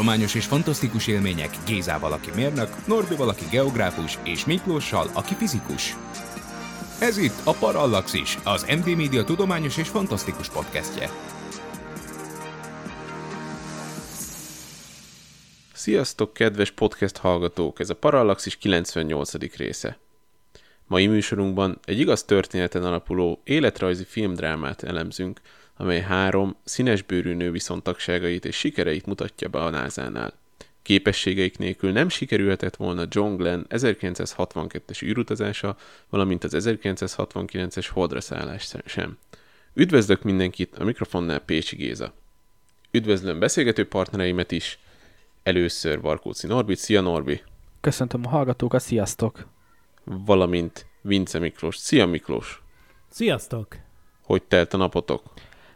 Tudományos és fantasztikus élmények Gézával, aki mérnök, Norbival, aki geográfus, és Miklóssal, aki fizikus. Ez itt a Parallaxis, az MD Media tudományos és fantasztikus podcastje. Sziasztok, kedves podcast hallgatók! Ez a Parallaxis 98. része. Mai műsorunkban egy igaz történeten alapuló életrajzi filmdrámát elemzünk, amely három színesbőrű nő viszontagságait és sikereit mutatja be a NASA-nál. Képességeik nélkül nem sikerülhetett volna John Glenn 1962-es űrutazása, valamint az 1969-es holdra szállás sem. Üdvözlök mindenkit, a mikrofonnál Pécsi Géza. Üdvözlöm beszélgető partnereimet is, először Varkóci Norbi, szia Norbi! Köszöntöm a hallgatókat, sziasztok! Valamint Vince Miklós, szia Miklós! Sziasztok! Hogy telt a napotok?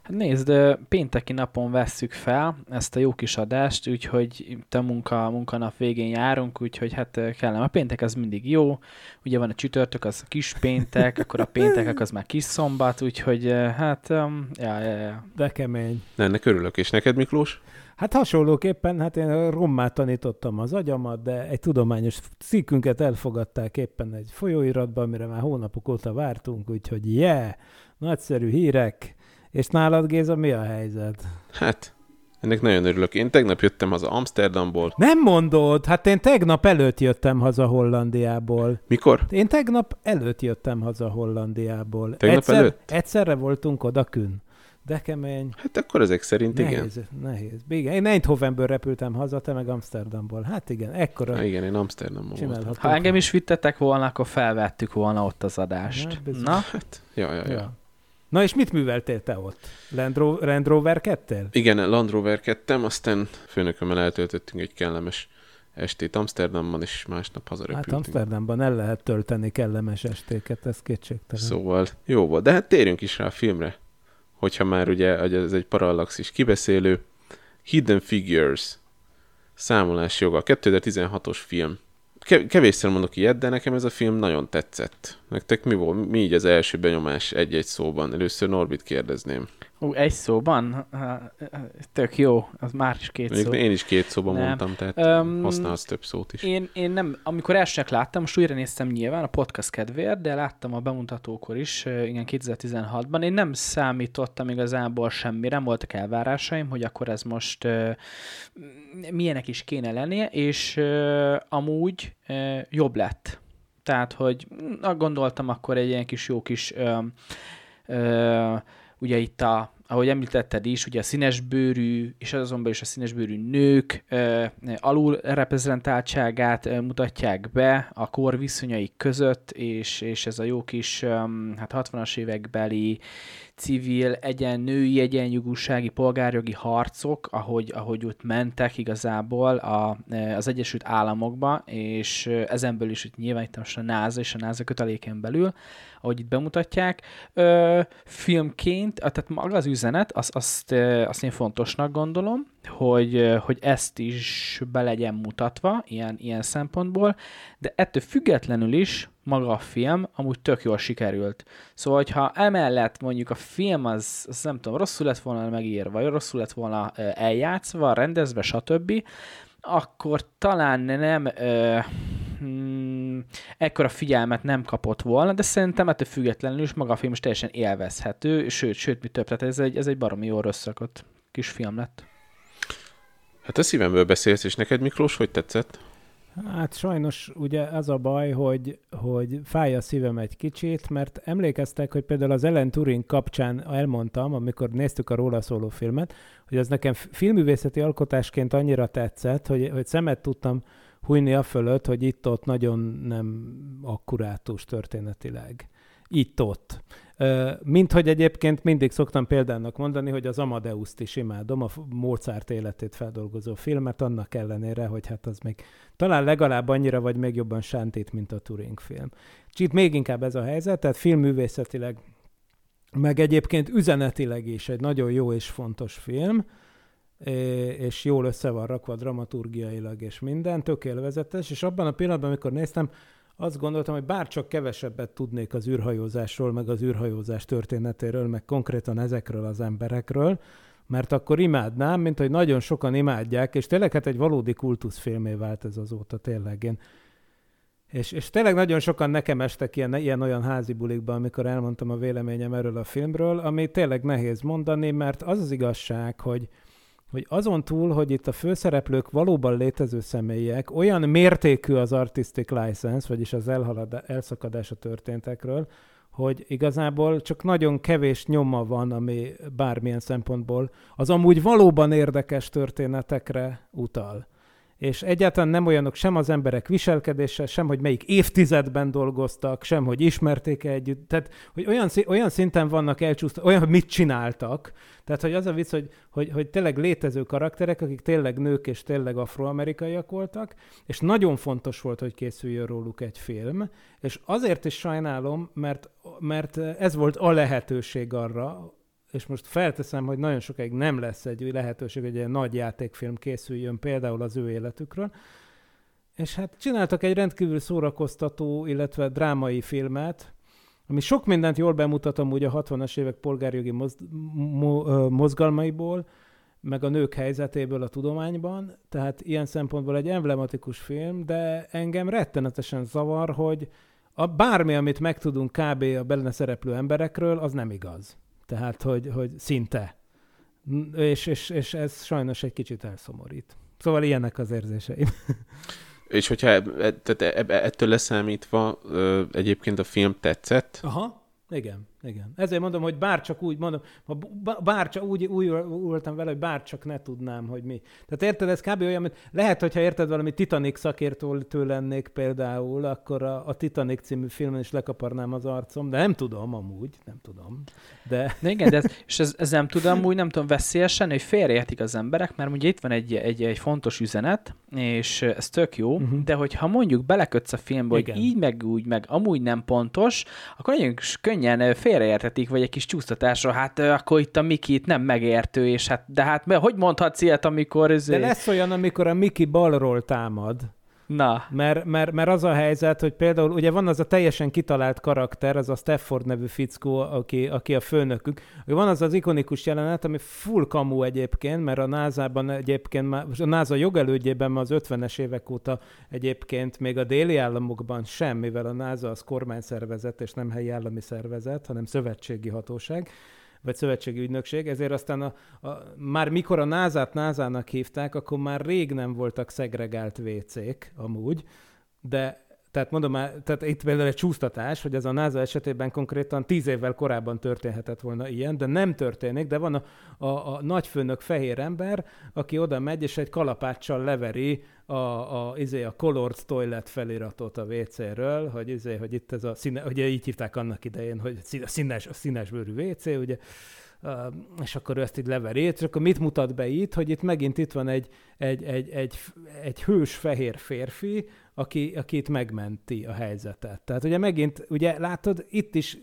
Hát nézd, pénteki napon vesszük fel ezt a jó kis adást, úgyhogy itt a munka, munkanap végén járunk, úgyhogy hát kellem. A péntek az mindig jó, ugye van a csütörtök, az a kis péntek, akkor a péntekek az már kis szombat, úgyhogy hát, um, ja, ja, ja. De kemény. Ne, ennek örülök. És neked, Miklós? Hát hasonlóképpen, hát én rommát tanítottam az agyamat, de egy tudományos cikkünket elfogadták éppen egy folyóiratban, amire már hónapok óta vártunk, úgyhogy yeah, nagyszerű hírek, és nálad, Géza, mi a helyzet? Hát, ennek nagyon örülök. Én tegnap jöttem haza Amsterdamból. Nem mondod? Hát én tegnap előtt jöttem haza Hollandiából. Mikor? Én tegnap előtt jöttem haza Hollandiából. Tegnap Egyszer, előtt? Egyszerre voltunk odakün. De kemény. Hát akkor ezek szerint igen. Nehéz, nehéz. Igen, én Eindhovenből repültem haza, te meg Amsterdamból. Hát igen, ekkora Na igen, én Amsterdamban voltam. Ha engem is vittetek volna, akkor felvettük volna ott az adást. Ja. Na, Hát, ja, ja, ja. Ja. Na és mit műveltél te ott? Land, Ro- Land Rover kettél? Igen, Land Rover kettem, aztán főnökömmel eltöltöttünk egy kellemes estét Amsterdamban, és másnap Hát hazarepültünk. Amsterdamban el lehet tölteni kellemes estéket, ez kétségtelen. Szóval jó volt. De hát térjünk is rá a filmre. Hogyha már ugye hogy ez egy parallaxis kibeszélő. Hidden Figures. Számolás joga. 2016-os film. Ke- kevésszer mondok ilyet, de nekem ez a film nagyon tetszett. Nektek mi volt? Mi így az első benyomás egy-egy szóban? Először Norbit kérdezném. Ú, egy szóban? Tök jó, az már is két Mondjuk szó. én is két szóban Nem. mondtam, tehát Öm, használsz több szót is. Én, én nem, amikor elsőnek láttam, most újra néztem nyilván a podcast kedvéért, de láttam a bemutatókor is, igen, 2016-ban. Én nem számítottam igazából semmire, voltak elvárásaim, hogy akkor ez most milyenek is kéne lennie, és amúgy jobb lett. Tehát, hogy na, gondoltam akkor egy ilyen kis jó kis, ö, ö, ugye itt a, ahogy említetted is, ugye a színesbőrű, és azonban is a színesbőrű nők ö, alul reprezentáltságát ö, mutatják be a kor viszonyaik között, és, és ez a jó kis ö, hát 60-as évekbeli civil, egyen, női egyenjogúsági, polgárjogi harcok, ahogy, ahogy ott mentek igazából a, az Egyesült Államokba, és ezen belül is itt nyilván itt most a NASA és a NASA köteléken belül, ahogy itt bemutatják. Ö, filmként, tehát maga az üzenet, azt, azt, ö, azt én fontosnak gondolom, hogy, hogy ezt is be legyen mutatva ilyen, ilyen szempontból, de ettől függetlenül is maga a film amúgy tök jól sikerült. Szóval, hogyha emellett mondjuk a film az, az nem tudom, rosszul lett volna megírva, vagy rosszul lett volna eljátszva, rendezve, stb., akkor talán nem ö, mm, ekkora figyelmet nem kapott volna, de szerintem ettől függetlenül is maga a film is teljesen élvezhető, sőt, sőt, mi több, tehát ez egy, ez egy baromi jól összerakott kis film lett. Hát a szívemből beszélsz, és neked Miklós, hogy tetszett? Hát sajnos ugye az a baj, hogy, hogy fáj a szívem egy kicsit, mert emlékeztek, hogy például az Ellen Turing kapcsán elmondtam, amikor néztük a róla szóló filmet, hogy az nekem filmművészeti alkotásként annyira tetszett, hogy, hogy szemet tudtam hújni a fölött, hogy itt-ott nagyon nem akkurátus történetileg. Itt-ott. Mint hogy egyébként mindig szoktam példának mondani, hogy az Amadeuszt is imádom, a Mozart életét feldolgozó filmet, annak ellenére, hogy hát az még talán legalább annyira, vagy még jobban sántít, mint a Turing film. És még inkább ez a helyzet, tehát filmművészetileg, meg egyébként üzenetileg is egy nagyon jó és fontos film, és jól össze van rakva dramaturgiailag és minden, tök élvezetes, és abban a pillanatban, amikor néztem, azt gondoltam, hogy bárcsak kevesebbet tudnék az űrhajózásról, meg az űrhajózás történetéről, meg konkrétan ezekről az emberekről, mert akkor imádnám, mint hogy nagyon sokan imádják, és tényleg hát egy valódi kultuszfilmé vált ez azóta, tényleg. Én és, és tényleg nagyon sokan nekem estek ilyen, ilyen olyan házi bulikba, amikor elmondtam a véleményem erről a filmről, ami tényleg nehéz mondani, mert az az igazság, hogy, hogy azon túl, hogy itt a főszereplők valóban létező személyek, olyan mértékű az artistic license, vagyis az elhalad, elszakadás a történtekről, hogy igazából csak nagyon kevés nyoma van, ami bármilyen szempontból az amúgy valóban érdekes történetekre utal és egyáltalán nem olyanok sem az emberek viselkedése, sem, hogy melyik évtizedben dolgoztak, sem, hogy ismerték együtt. Tehát, hogy olyan, olyan szinten vannak elcsúszva, olyan, hogy mit csináltak. Tehát, hogy az a vicc, hogy, hogy, hogy tényleg létező karakterek, akik tényleg nők és tényleg afroamerikaiak voltak, és nagyon fontos volt, hogy készüljön róluk egy film, és azért is sajnálom, mert, mert ez volt a lehetőség arra, és most felteszem, hogy nagyon sokáig nem lesz egy lehetőség, hogy egy nagy játékfilm készüljön például az ő életükről, és hát csináltak egy rendkívül szórakoztató, illetve drámai filmet, ami sok mindent jól bemutatom úgy a 60-as évek polgárjogi moz, mo, mozgalmaiból, meg a nők helyzetéből a tudományban, tehát ilyen szempontból egy emblematikus film, de engem rettenetesen zavar, hogy a bármi, amit megtudunk kb. a benne szereplő emberekről, az nem igaz. Tehát, hogy, hogy szinte. És, és, és ez sajnos egy kicsit elszomorít. Szóval ilyenek az érzéseim. És hogyha e, tehát e, ettől leszámítva egyébként a film tetszett? Aha, igen. Igen. Ezért mondom, hogy bárcsak úgy, mondom, bárcsak úgy, úgy voltam vele, hogy bárcsak ne tudnám, hogy mi. Tehát érted, ez kb. olyan, mint lehet, hogyha érted valami Titanic szakértőtől lennék például, akkor a, a Titanic című filmen is lekaparnám az arcom, de nem tudom amúgy, nem tudom. De, de igen, de ez, és ez, ez nem tudom, úgy nem tudom veszélyesen, hogy félreértik az emberek, mert ugye itt van egy, egy, egy fontos üzenet, és ez tök jó, uh-huh. de hogyha mondjuk belekötsz a filmbe, igen. hogy így meg úgy, meg amúgy nem pontos, akkor nagyon könnyen fél félreértetik, vagy egy kis csúsztatásra, hát akkor itt a Miki itt nem megértő, és hát, de hát hogy mondhatsz ilyet, amikor... Ez de lesz olyan, amikor a Miki balról támad. Na. Mert, mert, mert az a helyzet, hogy például ugye van az a teljesen kitalált karakter, az a Stafford nevű fickó, aki, aki a főnökük. Van az az ikonikus jelenet, ami full kamu egyébként, mert a NASA-ban egyébként, már, a NASA jogelődjében már az 50-es évek óta egyébként még a déli államokban sem, mivel a NASA az kormányszervezet és nem helyi állami szervezet, hanem szövetségi hatóság vagy szövetségi ügynökség, ezért aztán a, a, már mikor a NASA-t NASA-nak hívták, akkor már rég nem voltak szegregált WC-k amúgy, de tehát mondom már, tehát itt például egy csúsztatás, hogy ez a NASA esetében konkrétan tíz évvel korábban történhetett volna ilyen, de nem történik, de van a, a, a nagyfőnök fehér ember, aki oda megy, és egy kalapáccsal leveri a, a, izé, a colored toilet feliratot a WC-ről, hogy, izé, hogy itt ez a színe, ugye így hívták annak idején, hogy színes, színes bőrű WC, ugye, és akkor ő ezt így leveri, és akkor mit mutat be itt, hogy itt megint itt van egy, egy, egy, egy, egy hős fehér férfi, aki, aki megmenti a helyzetet. Tehát ugye megint, ugye látod, itt is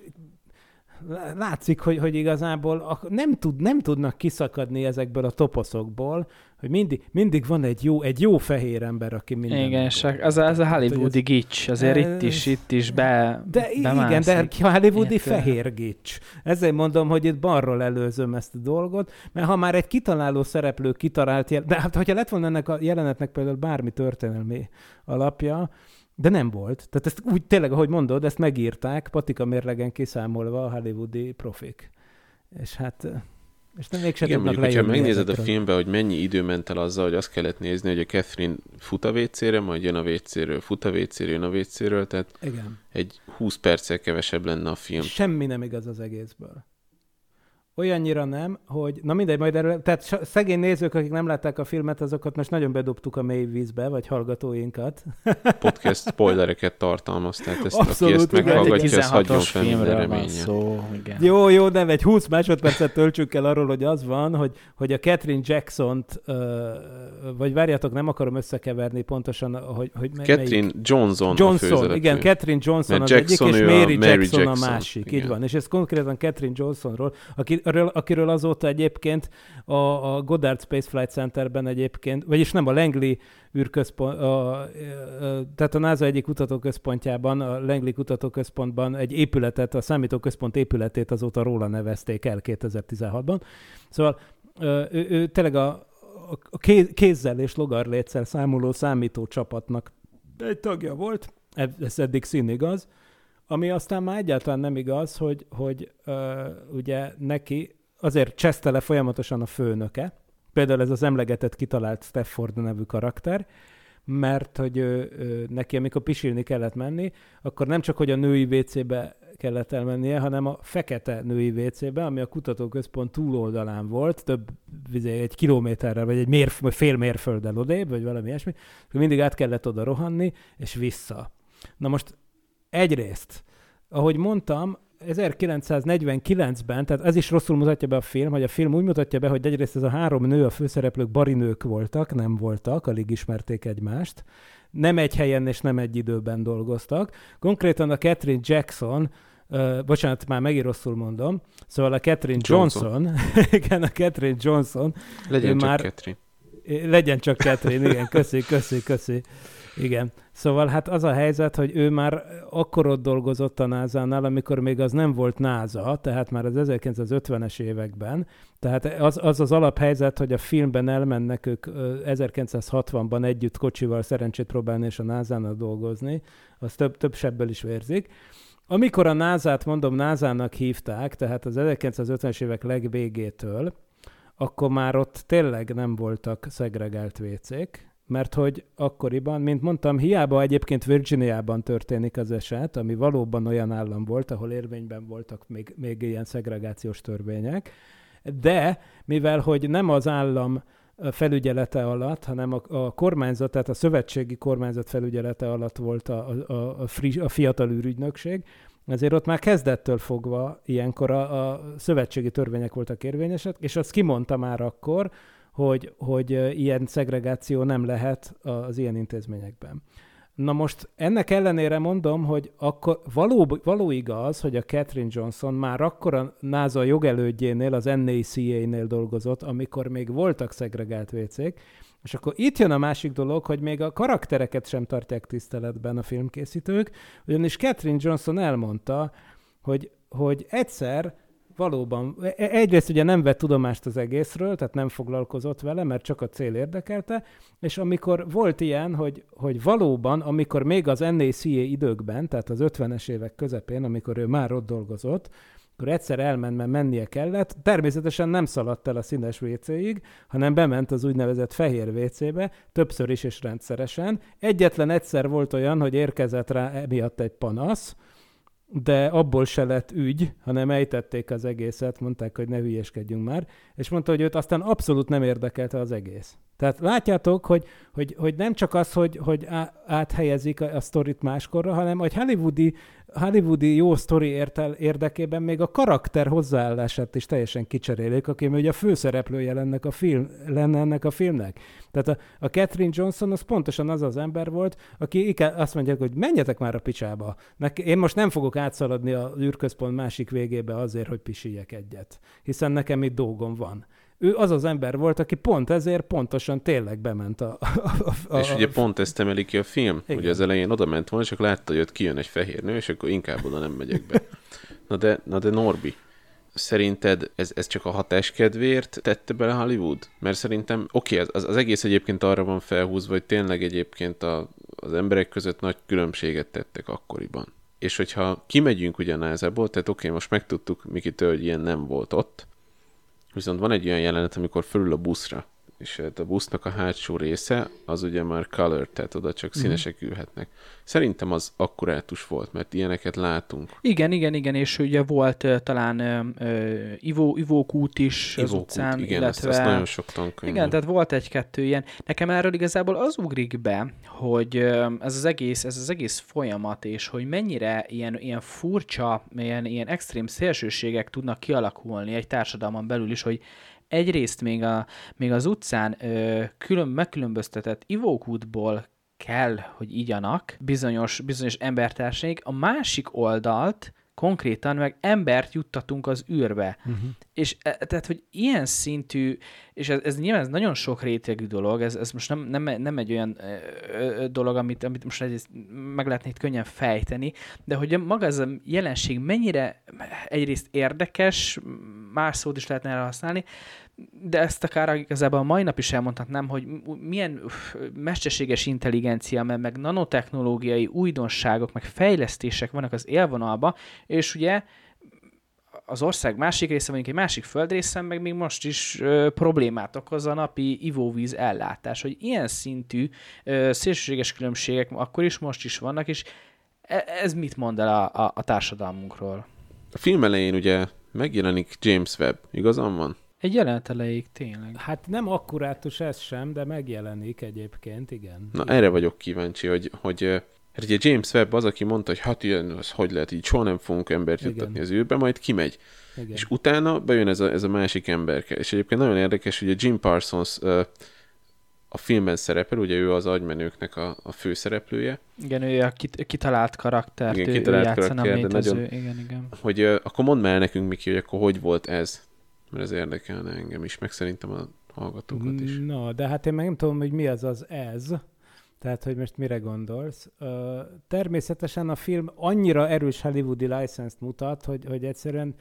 látszik, hogy, hogy igazából nem, tud, nem tudnak kiszakadni ezekből a toposzokból, hogy mindig, mindig van egy jó, egy jó fehér ember, aki minden. Igen, és az, az a hollywoodi ez, gics, azért ez, itt is, itt is be De igen, de a hollywoodi Érte. fehér gics. Ezért mondom, hogy itt balról előzöm ezt a dolgot, mert ha már egy kitaláló szereplő kitalált, jel- de hát hogyha lett volna ennek a jelenetnek például bármi történelmi alapja, de nem volt. Tehát ezt úgy tényleg, ahogy mondod, ezt megírták, patika mérlegen kiszámolva a hollywoodi profik. És hát és nem mégsem Igen, mondjuk, hogyha megnézed a filmbe, hogy mennyi idő ment el azzal, hogy azt kellett nézni, hogy a Catherine fut a WC-re, majd jön a WC-ről, fut a WC-ről, jön a WC-ről, tehát Igen. egy 20 perccel kevesebb lenne a film. Semmi nem igaz az egészből. Olyannyira nem, hogy, na mindegy, majd erről, tehát szegény nézők, akik nem látták a filmet, azokat most nagyon bedobtuk a mély vízbe, vagy hallgatóinkat. Podcast spoilereket tartalmaz, tehát ezt, Abszolút, aki ezt meghallgatja, az hagyjon 16-os fel minden reménye. szó. Igen. Jó, jó, nem, egy 20 másodpercet töltsünk el arról, hogy az van, hogy, hogy a Catherine Jackson-t, vagy várjátok, nem akarom összekeverni pontosan, hogy, hogy mely- Catherine Johnson, a Johnson, főszereplő. igen, Catherine Johnson Mert az Jackson, egyik, és Mary, Mary Jackson, Jackson, a másik. igen. Így van. És ez konkrétan Catherine Johnsonról, akiről, akiről azóta egyébként a, a Goddard Space Flight Centerben egyébként, vagyis nem a Langley űrközpont, a, a, tehát a NASA egyik kutatóközpontjában, a Langley kutatóközpontban egy épületet, a számítóközpont épületét azóta róla nevezték el 2016-ban. Szóval ö, ő, ő tényleg a, a ké- kézzel és logarléccel számoló számító csapatnak egy tagja volt, ez eddig színigaz, ami aztán már egyáltalán nem igaz, hogy, hogy ö, ugye neki azért cseszte le folyamatosan a főnöke, például ez az emlegetett kitalált Stafford nevű karakter, mert hogy ő, ő, neki, amikor pisilni kellett menni, akkor nem csak, hogy a női WC-be kellett elmennie, hanem a fekete női WC-be, ami a kutatóközpont túloldalán volt, több vizé, egy kilométerrel, vagy egy mérf, fél mérfölddel odébb, vagy valami ilyesmi, mindig át kellett oda rohanni, és vissza. Na most egyrészt, ahogy mondtam, 1949-ben, tehát ez is rosszul mutatja be a film, hogy a film úgy mutatja be, hogy egyrészt ez a három nő, a főszereplők barinők voltak, nem voltak, alig ismerték egymást, nem egy helyen és nem egy időben dolgoztak. Konkrétan a Catherine Jackson, uh, bocsánat, már megint rosszul mondom, szóval a Catherine Johnson. Johnson, igen, a Catherine Johnson, Legyen csak már- Catherine. legyen csak Catherine, igen, köszi, köszi, köszi. Igen. Szóval hát az a helyzet, hogy ő már akkor ott dolgozott a NASA-nál, amikor még az nem volt NASA, tehát már az 1950-es években. Tehát az az, az alaphelyzet, hogy a filmben elmennek ők ö, 1960-ban együtt kocsival szerencsét próbálni és a NASA-nál dolgozni, az több, több sebből is vérzik. Amikor a NASA-t, mondom, NASA-nak hívták, tehát az 1950-es évek legvégétől, akkor már ott tényleg nem voltak szegregált vécék, mert hogy akkoriban, mint mondtam, hiába egyébként Virginiában történik az eset, ami valóban olyan állam volt, ahol érvényben voltak még, még ilyen szegregációs törvények, de mivel hogy nem az állam felügyelete alatt, hanem a, a kormányzat, tehát a szövetségi kormányzat felügyelete alatt volt a, a, a, friss, a fiatal űrügynökség, ezért ott már kezdettől fogva ilyenkor a, a szövetségi törvények voltak érvényesek, és azt kimondta már akkor, hogy, hogy ilyen szegregáció nem lehet az ilyen intézményekben. Na most ennek ellenére mondom, hogy akkor való, való igaz, hogy a Catherine Johnson már akkor a NASA jogelődjénél, az NACA-nél dolgozott, amikor még voltak szegregált vécék, és akkor itt jön a másik dolog, hogy még a karaktereket sem tartják tiszteletben a filmkészítők, ugyanis Catherine Johnson elmondta, hogy, hogy egyszer valóban, e- egyrészt ugye nem vett tudomást az egészről, tehát nem foglalkozott vele, mert csak a cél érdekelte, és amikor volt ilyen, hogy, hogy valóban, amikor még az NACA időkben, tehát az 50-es évek közepén, amikor ő már ott dolgozott, akkor egyszer elment, mert mennie kellett, természetesen nem szaladt el a színes WC-ig, hanem bement az úgynevezett fehér WC-be, többször is és rendszeresen. Egyetlen egyszer volt olyan, hogy érkezett rá emiatt egy panasz, de abból se lett ügy, hanem ejtették az egészet, mondták, hogy ne hülyeskedjünk már, és mondta, hogy őt aztán abszolút nem érdekelte az egész. Tehát látjátok, hogy, hogy, hogy nem csak az, hogy, hogy áthelyezik a, a sztorit máskorra, hanem hogy hollywoodi, hollywoodi jó sztori értel, érdekében még a karakter hozzáállását is teljesen kicserélik, aki ugye a főszereplője ennek a film, lenne ennek a filmnek. Tehát a, a Catherine Johnson az pontosan az az ember volt, aki azt mondja, hogy menjetek már a picsába. Nek- én most nem fogok átszaladni a űrközpont másik végébe azért, hogy pisiljek egyet, hiszen nekem itt dolgom van. Ő az az ember volt, aki pont ezért pontosan tényleg bement a... a, a, a És ugye pont ezt emeli ki a film, Igen. hogy az elején oda ment volna, csak látta, hogy ott kijön egy fehér nő, és akkor inkább oda nem megyek be. Na de, na de Norbi, szerinted ez, ez csak a hatás kedvéért tette bele Hollywood? Mert szerintem, oké, okay, az, az egész egyébként arra van felhúzva, hogy tényleg egyébként a, az emberek között nagy különbséget tettek akkoriban. És hogyha kimegyünk ugye a NASA-ból, tehát oké, okay, most megtudtuk Mikitől, hogy ilyen nem volt ott, viszont van egy olyan jelenet, amikor fölül a buszra, és a busznak a hátsó része, az ugye már color, tehát oda csak színesek Mhm. ülhetnek. Szerintem az akkurátus volt, mert ilyeneket látunk. Igen, igen, igen, és ugye volt uh, talán uh, ivó, ivókút is az Ivókút, utcán, igen, illetve... azt, azt nagyon sok tankönyv. Igen, tehát volt egy-kettő ilyen. Nekem erről igazából az ugrik be, hogy ez az egész, ez az egész folyamat, és hogy mennyire ilyen, ilyen furcsa, ilyen, ilyen extrém szélsőségek tudnak kialakulni egy társadalman belül is, hogy egyrészt még, a, még az utcán ö, külön, megkülönböztetett ivókútból kell, hogy igyanak bizonyos, bizonyos embertársaik, a másik oldalt konkrétan meg embert juttatunk az űrbe. Uh-huh. És e, tehát, hogy ilyen szintű, és ez, ez nyilván ez nagyon sok rétegű dolog, ez, ez most nem, nem, nem egy olyan ö, ö, dolog, amit, amit most egyrészt meg lehetne itt könnyen fejteni, de hogy maga ez a jelenség mennyire egyrészt érdekes, más szót is lehetne erre használni, de ezt akár igazából a mai nap is elmondhatnám, hogy milyen mesterséges intelligencia, meg, meg nanotechnológiai újdonságok, meg fejlesztések vannak az élvonalba, és ugye az ország másik része, mondjuk egy másik földrészen, meg még most is ö, problémát okoz a napi ivóvíz ellátás, hogy ilyen szintű ö, szélsőséges különbségek akkor is, most is vannak, és e- ez mit mond el a, a, a társadalmunkról? A film elején ugye megjelenik James Webb, igazam van? Egy jelenet elejéig tényleg. Hát nem akkurátus ez sem, de megjelenik egyébként, igen. Na erre vagyok kíváncsi, hogy, hogy hát ugye James Webb az, aki mondta, hogy hát ilyen, az hogy lehet így, soha nem fogunk embert Igen. juttatni az űrbe, majd kimegy. igen. És utána bejön ez a, ez a másik ember. És egyébként nagyon érdekes, hogy a Jim Parsons a filmben szerepel, ugye ő az agymenőknek a, a főszereplője, Igen, ő a kit- kitalált karaktert, Igen, ő, kitalált ő karakter, de nagyon- Igen, igen. hogy akkor mondd már nekünk, Miki, hogy akkor hogy volt ez, mert ez érdekelne engem is, meg szerintem a hallgatókat is. Na, de hát én meg nem tudom, hogy mi az az ez. Tehát, hogy most mire gondolsz. Ö, természetesen a film annyira erős hollywoodi license mutat, hogy, hogy egyszerűen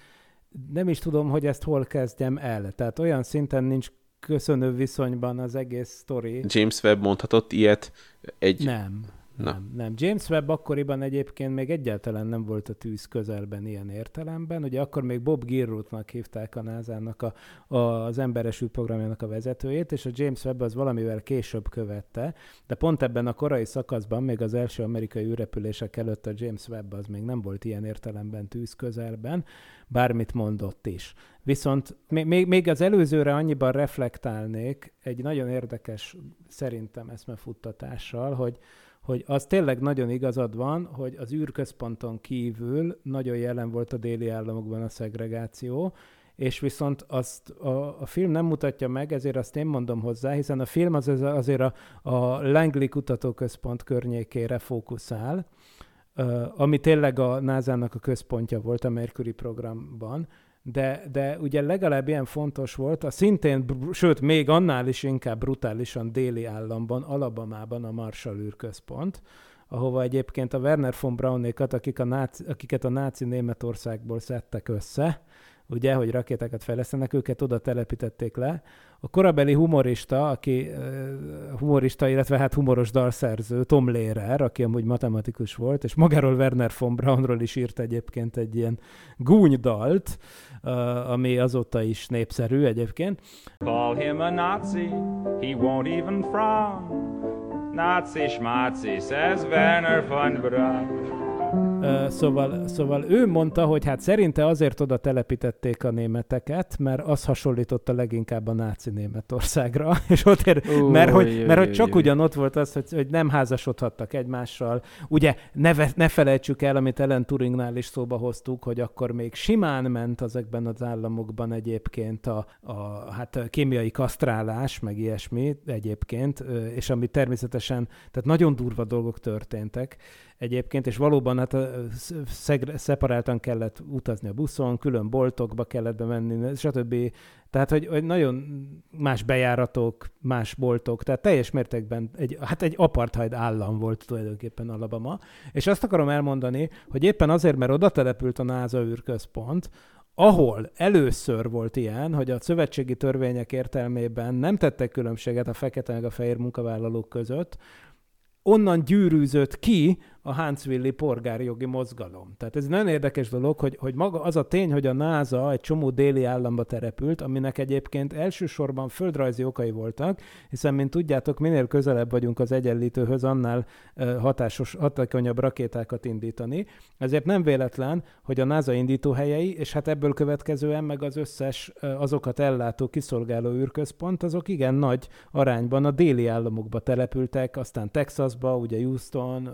nem is tudom, hogy ezt hol kezdjem el. Tehát olyan szinten nincs köszönő viszonyban az egész sztori. James Webb mondhatott ilyet egy... Nem. Na. Nem. James Webb akkoriban egyébként még egyáltalán nem volt a tűz közelben ilyen értelemben. Ugye akkor még Bob Girrutnak hívták a NASA-nak a, a, az emberes űrprogramjának a vezetőjét, és a James Webb az valamivel később követte, de pont ebben a korai szakaszban, még az első amerikai űrrepülések előtt a James Webb az még nem volt ilyen értelemben tűz közelben, bármit mondott is. Viszont még, még az előzőre annyiban reflektálnék egy nagyon érdekes, szerintem eszmefuttatással, hogy hogy az tényleg nagyon igazad van, hogy az űrközponton kívül nagyon jelen volt a déli államokban a szegregáció, és viszont azt a, a film nem mutatja meg, ezért azt én mondom hozzá, hiszen a film az az- azért a, a Langley Kutatóközpont környékére fókuszál, ami tényleg a NASA-nak a központja volt a Mercury programban, de, de ugye legalább ilyen fontos volt, a szintén, sőt, még annál is inkább brutálisan déli államban, Alabamában a Marshall űrközpont, ahova egyébként a Werner von Braunékat, akik a náci, akiket a náci Németországból szedtek össze, ugye, hogy rakétákat fejlesztenek, őket oda telepítették le. A korabeli humorista, aki humorista, illetve hát humoros dalszerző, Tom Lehrer, aki amúgy matematikus volt, és magáról Werner von Braunról is írt egyébként egy ilyen gúnydalt, ami azóta is népszerű egyébként. Call him a Nazi, he won't even frown. Nazi schmazi, says Werner von Braun. Szóval, szóval ő mondta, hogy hát szerinte azért oda telepítették a németeket, mert az hasonlította leginkább a náci Németországra, és ott ér, Ú, mert, hogy, jaj, mert hogy csak jaj. ugyan ott volt az, hogy, hogy nem házasodhattak egymással. Ugye ne, ne felejtsük el, amit Ellen Turingnál is szóba hoztuk, hogy akkor még simán ment ezekben az államokban egyébként a, a hát a kémiai kasztrálás, meg ilyesmi egyébként, és ami természetesen, tehát nagyon durva dolgok történtek egyébként, és valóban hát szegre, szeparáltan kellett utazni a buszon, külön boltokba kellett bemenni, stb. Tehát, hogy, hogy nagyon más bejáratok, más boltok, tehát teljes mértékben egy, hát egy apartheid állam volt tulajdonképpen Alabama. És azt akarom elmondani, hogy éppen azért, mert oda települt a NASA űrközpont, ahol először volt ilyen, hogy a szövetségi törvények értelmében nem tettek különbséget a fekete meg a fehér munkavállalók között, onnan gyűrűzött ki a Huntsville-i polgárjogi mozgalom. Tehát ez nagyon érdekes dolog, hogy, hogy maga az a tény, hogy a NASA egy csomó déli államba terepült, aminek egyébként elsősorban földrajzi okai voltak, hiszen, mint tudjátok, minél közelebb vagyunk az egyenlítőhöz, annál hatásos, hatékonyabb rakétákat indítani. Ezért nem véletlen, hogy a NASA indítóhelyei, és hát ebből következően meg az összes azokat ellátó, kiszolgáló űrközpont, azok igen nagy arányban a déli államokba települtek, aztán Texasba, ugye Houston,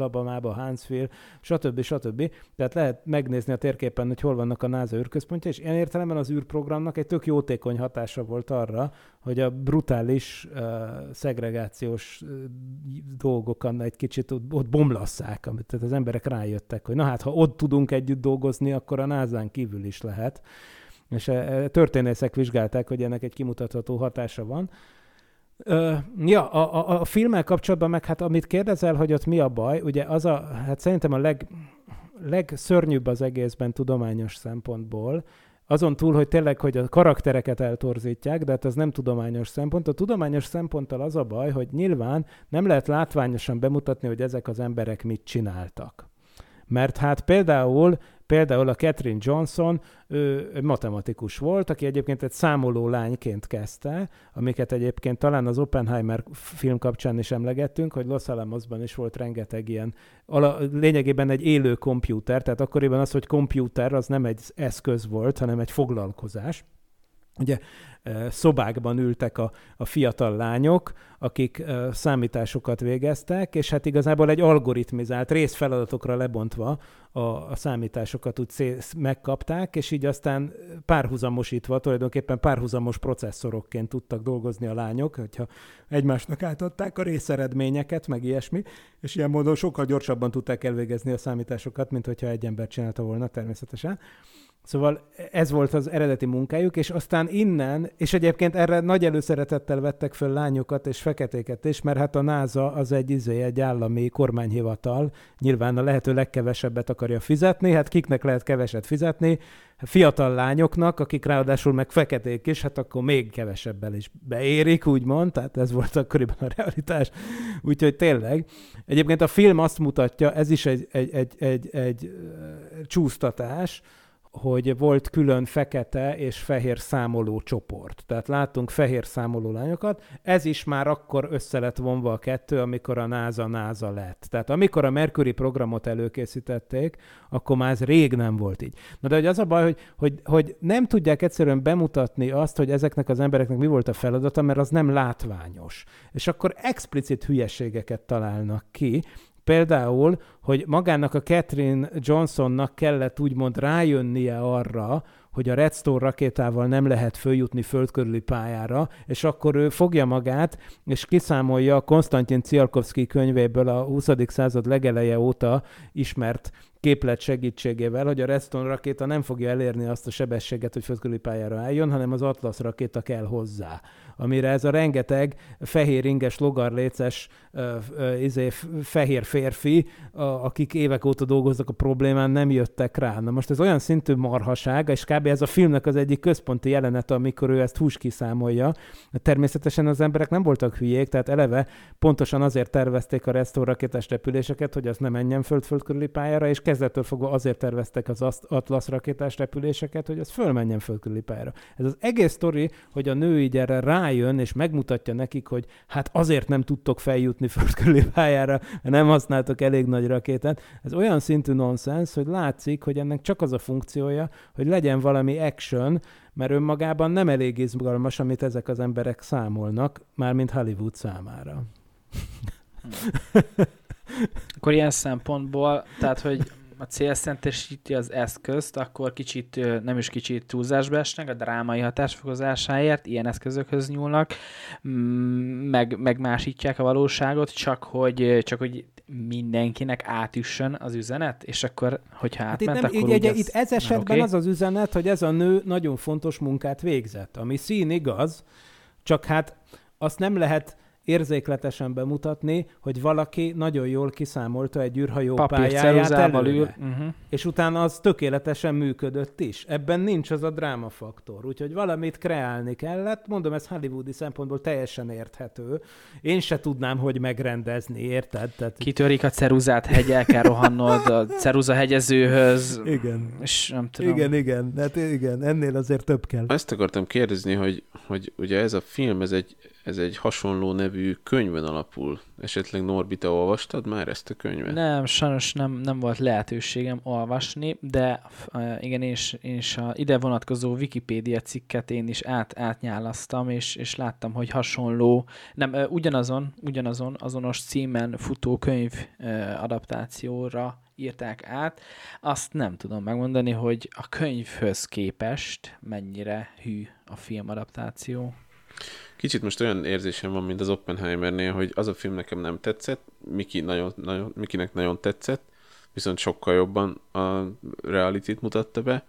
Alabama-ba, Huntsville, stb. stb. Tehát lehet megnézni a térképen, hogy hol vannak a NASA űrközpontja, és ilyen értelemben az űrprogramnak egy tök jótékony hatása volt arra, hogy a brutális uh, szegregációs uh, dolgokan egy kicsit ott, ott bomlasszák, amit tehát az emberek rájöttek, hogy na hát, ha ott tudunk együtt dolgozni, akkor a názán kívül is lehet. És e, történészek vizsgálták, hogy ennek egy kimutatható hatása van. Uh, ja, a, a, a filmmel kapcsolatban meg hát amit kérdezel, hogy ott mi a baj, ugye az a, hát szerintem a leg, legszörnyűbb az egészben tudományos szempontból, azon túl, hogy tényleg, hogy a karaktereket eltorzítják, de hát ez nem tudományos szempont. A tudományos szemponttal az a baj, hogy nyilván nem lehet látványosan bemutatni, hogy ezek az emberek mit csináltak. Mert hát például Például a Catherine Johnson, ő matematikus volt, aki egyébként egy számoló lányként kezdte, amiket egyébként talán az Oppenheimer film kapcsán is emlegettünk, hogy Los Alamosban is volt rengeteg ilyen, ala, lényegében egy élő kompjúter, tehát akkoriban az, hogy kompjúter, az nem egy eszköz volt, hanem egy foglalkozás. Ugye szobákban ültek a, a fiatal lányok, akik számításokat végeztek, és hát igazából egy algoritmizált részfeladatokra lebontva a, a számításokat úgy szé- megkapták, és így aztán párhuzamosítva, tulajdonképpen párhuzamos processzorokként tudtak dolgozni a lányok, hogyha egymásnak átadták a részeredményeket, meg ilyesmi, és ilyen módon sokkal gyorsabban tudták elvégezni a számításokat, mint hogyha egy ember csinálta volna természetesen. Szóval ez volt az eredeti munkájuk, és aztán innen, és egyébként erre nagy előszeretettel vettek föl lányokat és feketéket is, mert hát a NASA az egy, izé, egy állami kormányhivatal, nyilván a lehető legkevesebbet akarja fizetni, hát kiknek lehet keveset fizetni? Fiatal lányoknak, akik ráadásul meg feketék is, hát akkor még kevesebben is beérik, úgymond, tehát ez volt akkoriban a realitás. Úgyhogy tényleg. Egyébként a film azt mutatja, ez is egy, egy, egy, egy, egy csúsztatás, hogy volt külön fekete és fehér számoló csoport. Tehát láttunk fehér számoló lányokat, ez is már akkor össze lett vonva a kettő, amikor a NASA NASA lett. Tehát amikor a Mercury programot előkészítették, akkor már ez rég nem volt így. Na de hogy az a baj, hogy, hogy, hogy nem tudják egyszerűen bemutatni azt, hogy ezeknek az embereknek mi volt a feladata, mert az nem látványos. És akkor explicit hülyeségeket találnak ki, Például, hogy magának a Catherine Johnsonnak kellett úgymond rájönnie arra, hogy a Redstone rakétával nem lehet följutni földkörüli pályára, és akkor ő fogja magát, és kiszámolja a Konstantin Cialkovszki könyvéből a 20. század legeleje óta ismert képlet segítségével, hogy a Redstone rakéta nem fogja elérni azt a sebességet, hogy földkörüli pályára álljon, hanem az Atlas rakéta kell hozzá amire ez a rengeteg fehér inges, logarléces, izé, fehér férfi, a, akik évek óta dolgoznak a problémán, nem jöttek rá. Na most ez olyan szintű marhaság, és kb. ez a filmnek az egyik központi jelenete, amikor ő ezt hús kiszámolja. Természetesen az emberek nem voltak hülyék, tehát eleve pontosan azért tervezték a rakétás repüléseket, hogy az nem menjen föld-föld pályára, és kezdettől fogva azért terveztek az Atlas rakétás repüléseket, hogy az fölmenjen föld körüli pályára. Ez az egész sztori, hogy a nő így erre rá rájön, és megmutatja nekik, hogy hát azért nem tudtok feljutni földkörüli pályára, nem használtok elég nagy rakétát. Ez olyan szintű nonsens, hogy látszik, hogy ennek csak az a funkciója, hogy legyen valami action, mert önmagában nem elég izgalmas, amit ezek az emberek számolnak, mármint Hollywood számára. Akkor ilyen szempontból, tehát, hogy a célszentesíti az eszközt, akkor kicsit, nem is kicsit túlzásba esnek a drámai hatásfokozásáért, ilyen eszközökhöz nyúlnak, meg, megmásítják a valóságot, csak hogy, csak hogy mindenkinek átüssön az üzenet, és akkor, hogyha hát átment, itt nem, akkor így, ugye, itt ez esetben okay. az az üzenet, hogy ez a nő nagyon fontos munkát végzett, ami szín igaz, csak hát azt nem lehet érzékletesen bemutatni, hogy valaki nagyon jól kiszámolta egy űrhajó pályáját Papírceruzával ül. előre. Uh-huh. És utána az tökéletesen működött is. Ebben nincs az a drámafaktor. Úgyhogy valamit kreálni kellett. Mondom, ez hollywoodi szempontból teljesen érthető. Én se tudnám, hogy megrendezni, érted? Tehát... Kitörik a ceruzát, hegy, el kell rohannod a ceruza hegyezőhöz. Igen. És nem tudom. Igen, igen. Hát igen, ennél azért több kell. Ezt akartam kérdezni, hogy, hogy ugye ez a film, ez egy, ez egy hasonló nevű könyvön alapul. Esetleg Norbi, te olvastad már ezt a könyvet? Nem, sajnos nem, nem volt lehetőségem olvasni, de uh, igen, én is, én is a ide vonatkozó Wikipédia cikket én is át, átnyálasztam, és, és láttam, hogy hasonló, nem, uh, ugyanazon, ugyanazon, azonos címen futó könyv uh, adaptációra írták át. Azt nem tudom megmondani, hogy a könyvhöz képest mennyire hű a filmadaptáció. Kicsit most olyan érzésem van, mint az Oppenheimernél, hogy az a film nekem nem tetszett, Miki nagyon, nagyon, Mikinek nagyon tetszett, viszont sokkal jobban a realitit mutatta be.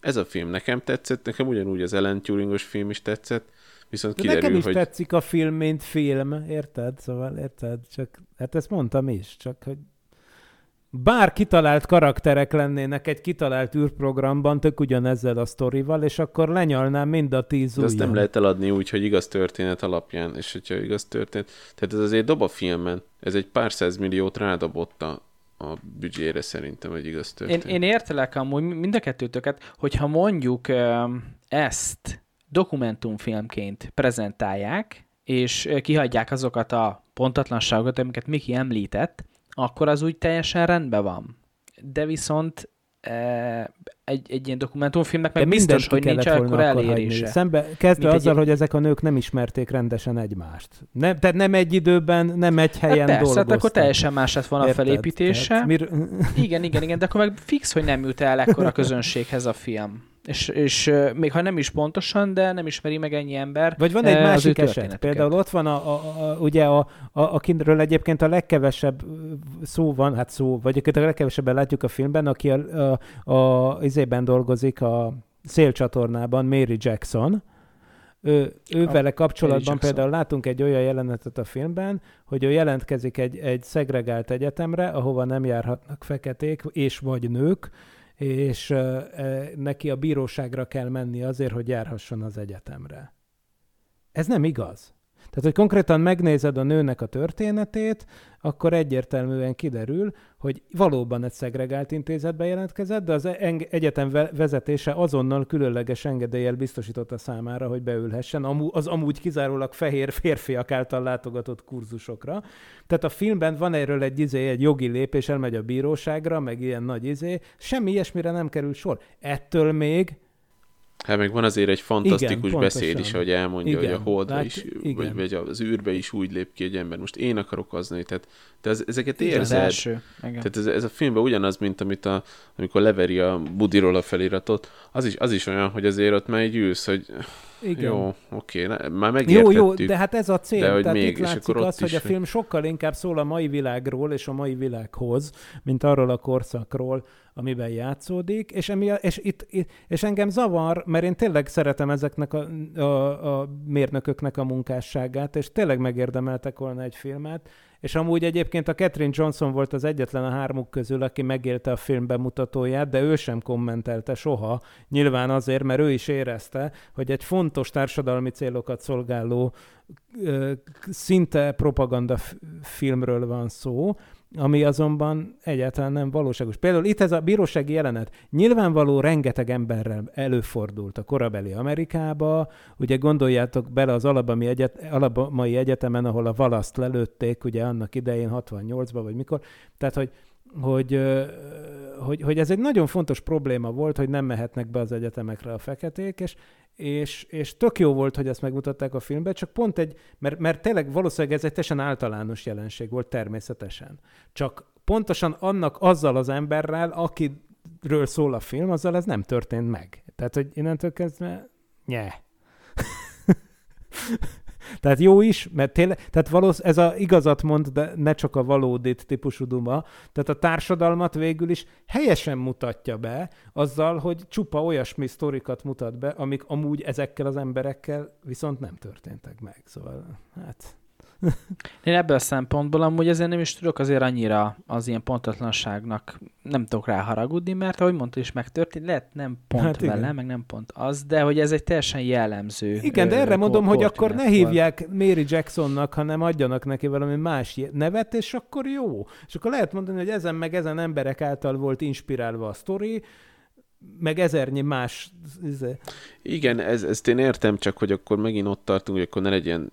Ez a film nekem tetszett, nekem ugyanúgy az Ellen Turingos film is tetszett, viszont De kiderül, nekem is hogy... tetszik a film, mint film, érted? Szóval érted? Csak, hát ezt mondtam is, csak hogy bár kitalált karakterek lennének egy kitalált űrprogramban, tök ugyanezzel a sztorival, és akkor lenyalnám mind a tíz De azt nem lehet eladni úgy, hogy igaz történet alapján, és hogyha igaz történet... Tehát ez azért dob a filmen, ez egy pár százmilliót rádobott a, a büdzsére szerintem egy igaz Én, történet. én értelek amúgy mind a kettőtöket, hogyha mondjuk ezt dokumentumfilmként prezentálják, és kihagyják azokat a pontatlanságokat, amiket Miki említett, akkor az úgy teljesen rendben van. De viszont e, egy, egy ilyen dokumentumfilmnek meg De biztos, hogy nincs akkor akkor hagyni. elérése. Szembe, kezdve Mint egy- azzal, hogy ezek a nők nem ismerték rendesen egymást. Nem, tehát nem egy időben, nem egy helyen Hát persze, hát dolgoztak. akkor teljesen más lett volna a felépítése. Tehát mir... Igen, igen, igen, de akkor meg fix, hogy nem jut el ekkora közönséghez a film. És, és még ha nem is pontosan, de nem ismeri meg ennyi ember. Vagy van egy másik eset. Például ott van, a, a, a, ugye, a, a, akiről egyébként a legkevesebb szó van, hát szó, vagy a legkevesebben látjuk a filmben, aki a, a, a izében dolgozik a szélcsatornában, Mary Jackson. Ő, ő vele kapcsolatban például látunk egy olyan jelenetet a filmben, hogy ő jelentkezik egy, egy szegregált egyetemre, ahova nem járhatnak feketék és vagy nők, és neki a bíróságra kell menni azért, hogy járhasson az egyetemre. Ez nem igaz. Tehát, hogy konkrétan megnézed a nőnek a történetét, akkor egyértelműen kiderül, hogy valóban egy szegregált intézetbe jelentkezett, de az egyetem ve- vezetése azonnal különleges engedéllyel biztosította számára, hogy beülhessen az amúgy kizárólag fehér férfiak által látogatott kurzusokra. Tehát a filmben van erről egy, izé, egy jogi lépés, elmegy a bíróságra, meg ilyen nagy izé, semmi ilyesmire nem kerül sor. Ettől még Hát meg van azért egy fantasztikus Igen, beszéd pontosan. is, hogy elmondja, Igen, hogy a holdra lát- is, igen. vagy, vagy az űrbe is úgy lép ki egy ember. Most én akarok azni, tehát te ez, ezeket Igen, az érzed. első. Igen. Tehát ez, ez a filmben ugyanaz, mint amit a, amikor leveri a budiról a feliratot, az is, az is olyan, hogy azért ott már egy ülsz, hogy igen. jó, oké, ne, már Jó, megértettük. jó, de hát ez a cél. de hogy Tehát még, itt látszik az, hogy a film sokkal inkább szól a mai világról és a mai világhoz, mint arról a korszakról, amiben játszódik, és, emi, és, itt, és engem zavar, mert én tényleg szeretem ezeknek a, a, a mérnököknek a munkásságát, és tényleg megérdemeltek volna egy filmet, és amúgy egyébként a Catherine Johnson volt az egyetlen a hármuk közül, aki megélte a film bemutatóját, de ő sem kommentelte soha. Nyilván azért, mert ő is érezte, hogy egy fontos társadalmi célokat szolgáló szinte propaganda filmről van szó, ami azonban egyáltalán nem valóságos. Például itt ez a bírósági jelenet nyilvánvaló rengeteg emberrel előfordult a korabeli Amerikába. Ugye gondoljátok bele az Alabami, egyet, Alabamai Egyetemen, ahol a valaszt lelőtték, ugye annak idején 68-ban, vagy mikor. Tehát, hogy hogy, hogy, hogy ez egy nagyon fontos probléma volt, hogy nem mehetnek be az egyetemekre a feketék, és, és, és tök jó volt, hogy ezt megmutatták a filmben, csak pont egy, mert, mert tényleg valószínűleg ez egy teljesen általános jelenség volt természetesen. Csak pontosan annak azzal az emberrel, akiről szól a film, azzal ez nem történt meg. Tehát, hogy innentől kezdve, nye. Tehát jó is, mert tényleg, tehát valósz, ez a igazat mond, de ne csak a valódit típusú duma. Tehát a társadalmat végül is helyesen mutatja be, azzal, hogy csupa olyasmi sztorikat mutat be, amik amúgy ezekkel az emberekkel viszont nem történtek meg. Szóval, hát Én ebből a szempontból amúgy ezért nem is tudok azért annyira az ilyen pontatlanságnak nem tudok rá haragudni, mert ahogy mondta is megtörtént, lehet nem pont Hát hát igen. vele, meg nem pont az, de hogy ez egy teljesen jellemző. Igen, de ö, erre mondom, ko- hogy akkor ne hívják Mary Jacksonnak, hanem adjanak neki valami más nevet, és akkor jó. És akkor lehet mondani, hogy ezen meg ezen emberek által volt inspirálva a sztori, meg ezernyi más... izé- Igen, ez, ezt én értem, csak hogy akkor megint ott tartunk, hogy akkor ne legyen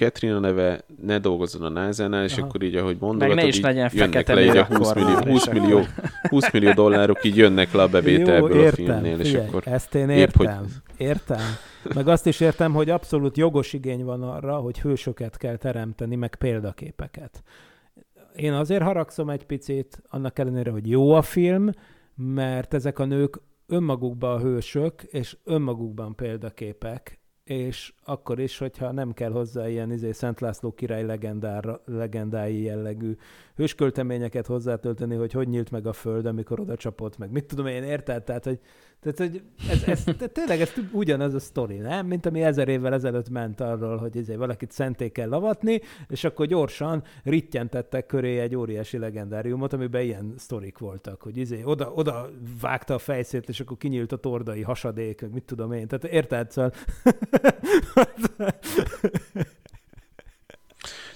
Katrina neve, ne dolgozzon a NASA-nál, és Aha. akkor így, ahogy mondogatod, ne is így legyen jönnek le így a nő 20 akkor millió, már, 20 és millió, 20 millió dollárok így jönnek le a bevételből Jó, a értem, filmnél, és figyelj, akkor ezt én épp, hogy- értem, értem. Meg azt is értem, hogy abszolút jogos igény van arra, hogy hősöket kell teremteni, meg példaképeket. Én azért haragszom egy picit, annak ellenére, hogy jó a film, mert ezek a nők önmagukban a hősök, és önmagukban példaképek, és akkor is, hogyha nem kell hozzá ilyen izé, Szent László király legendára, legendái jellegű hőskölteményeket hozzátölteni, hogy hogy nyílt meg a föld, amikor oda csapott meg. Mit tudom én, érted? Tehát, hogy, tehát, hogy ez, ez, tényleg ez ugyanaz a sztori, nem? Mint ami ezer évvel ezelőtt ment arról, hogy izé, valakit szenté kell lavatni, és akkor gyorsan rittyentettek köré egy óriási legendáriumot, amiben ilyen sztorik voltak, hogy izé, oda, oda vágta a fejszét, és akkor kinyílt a tordai hasadék, mit tudom én. Tehát érted? Szóval...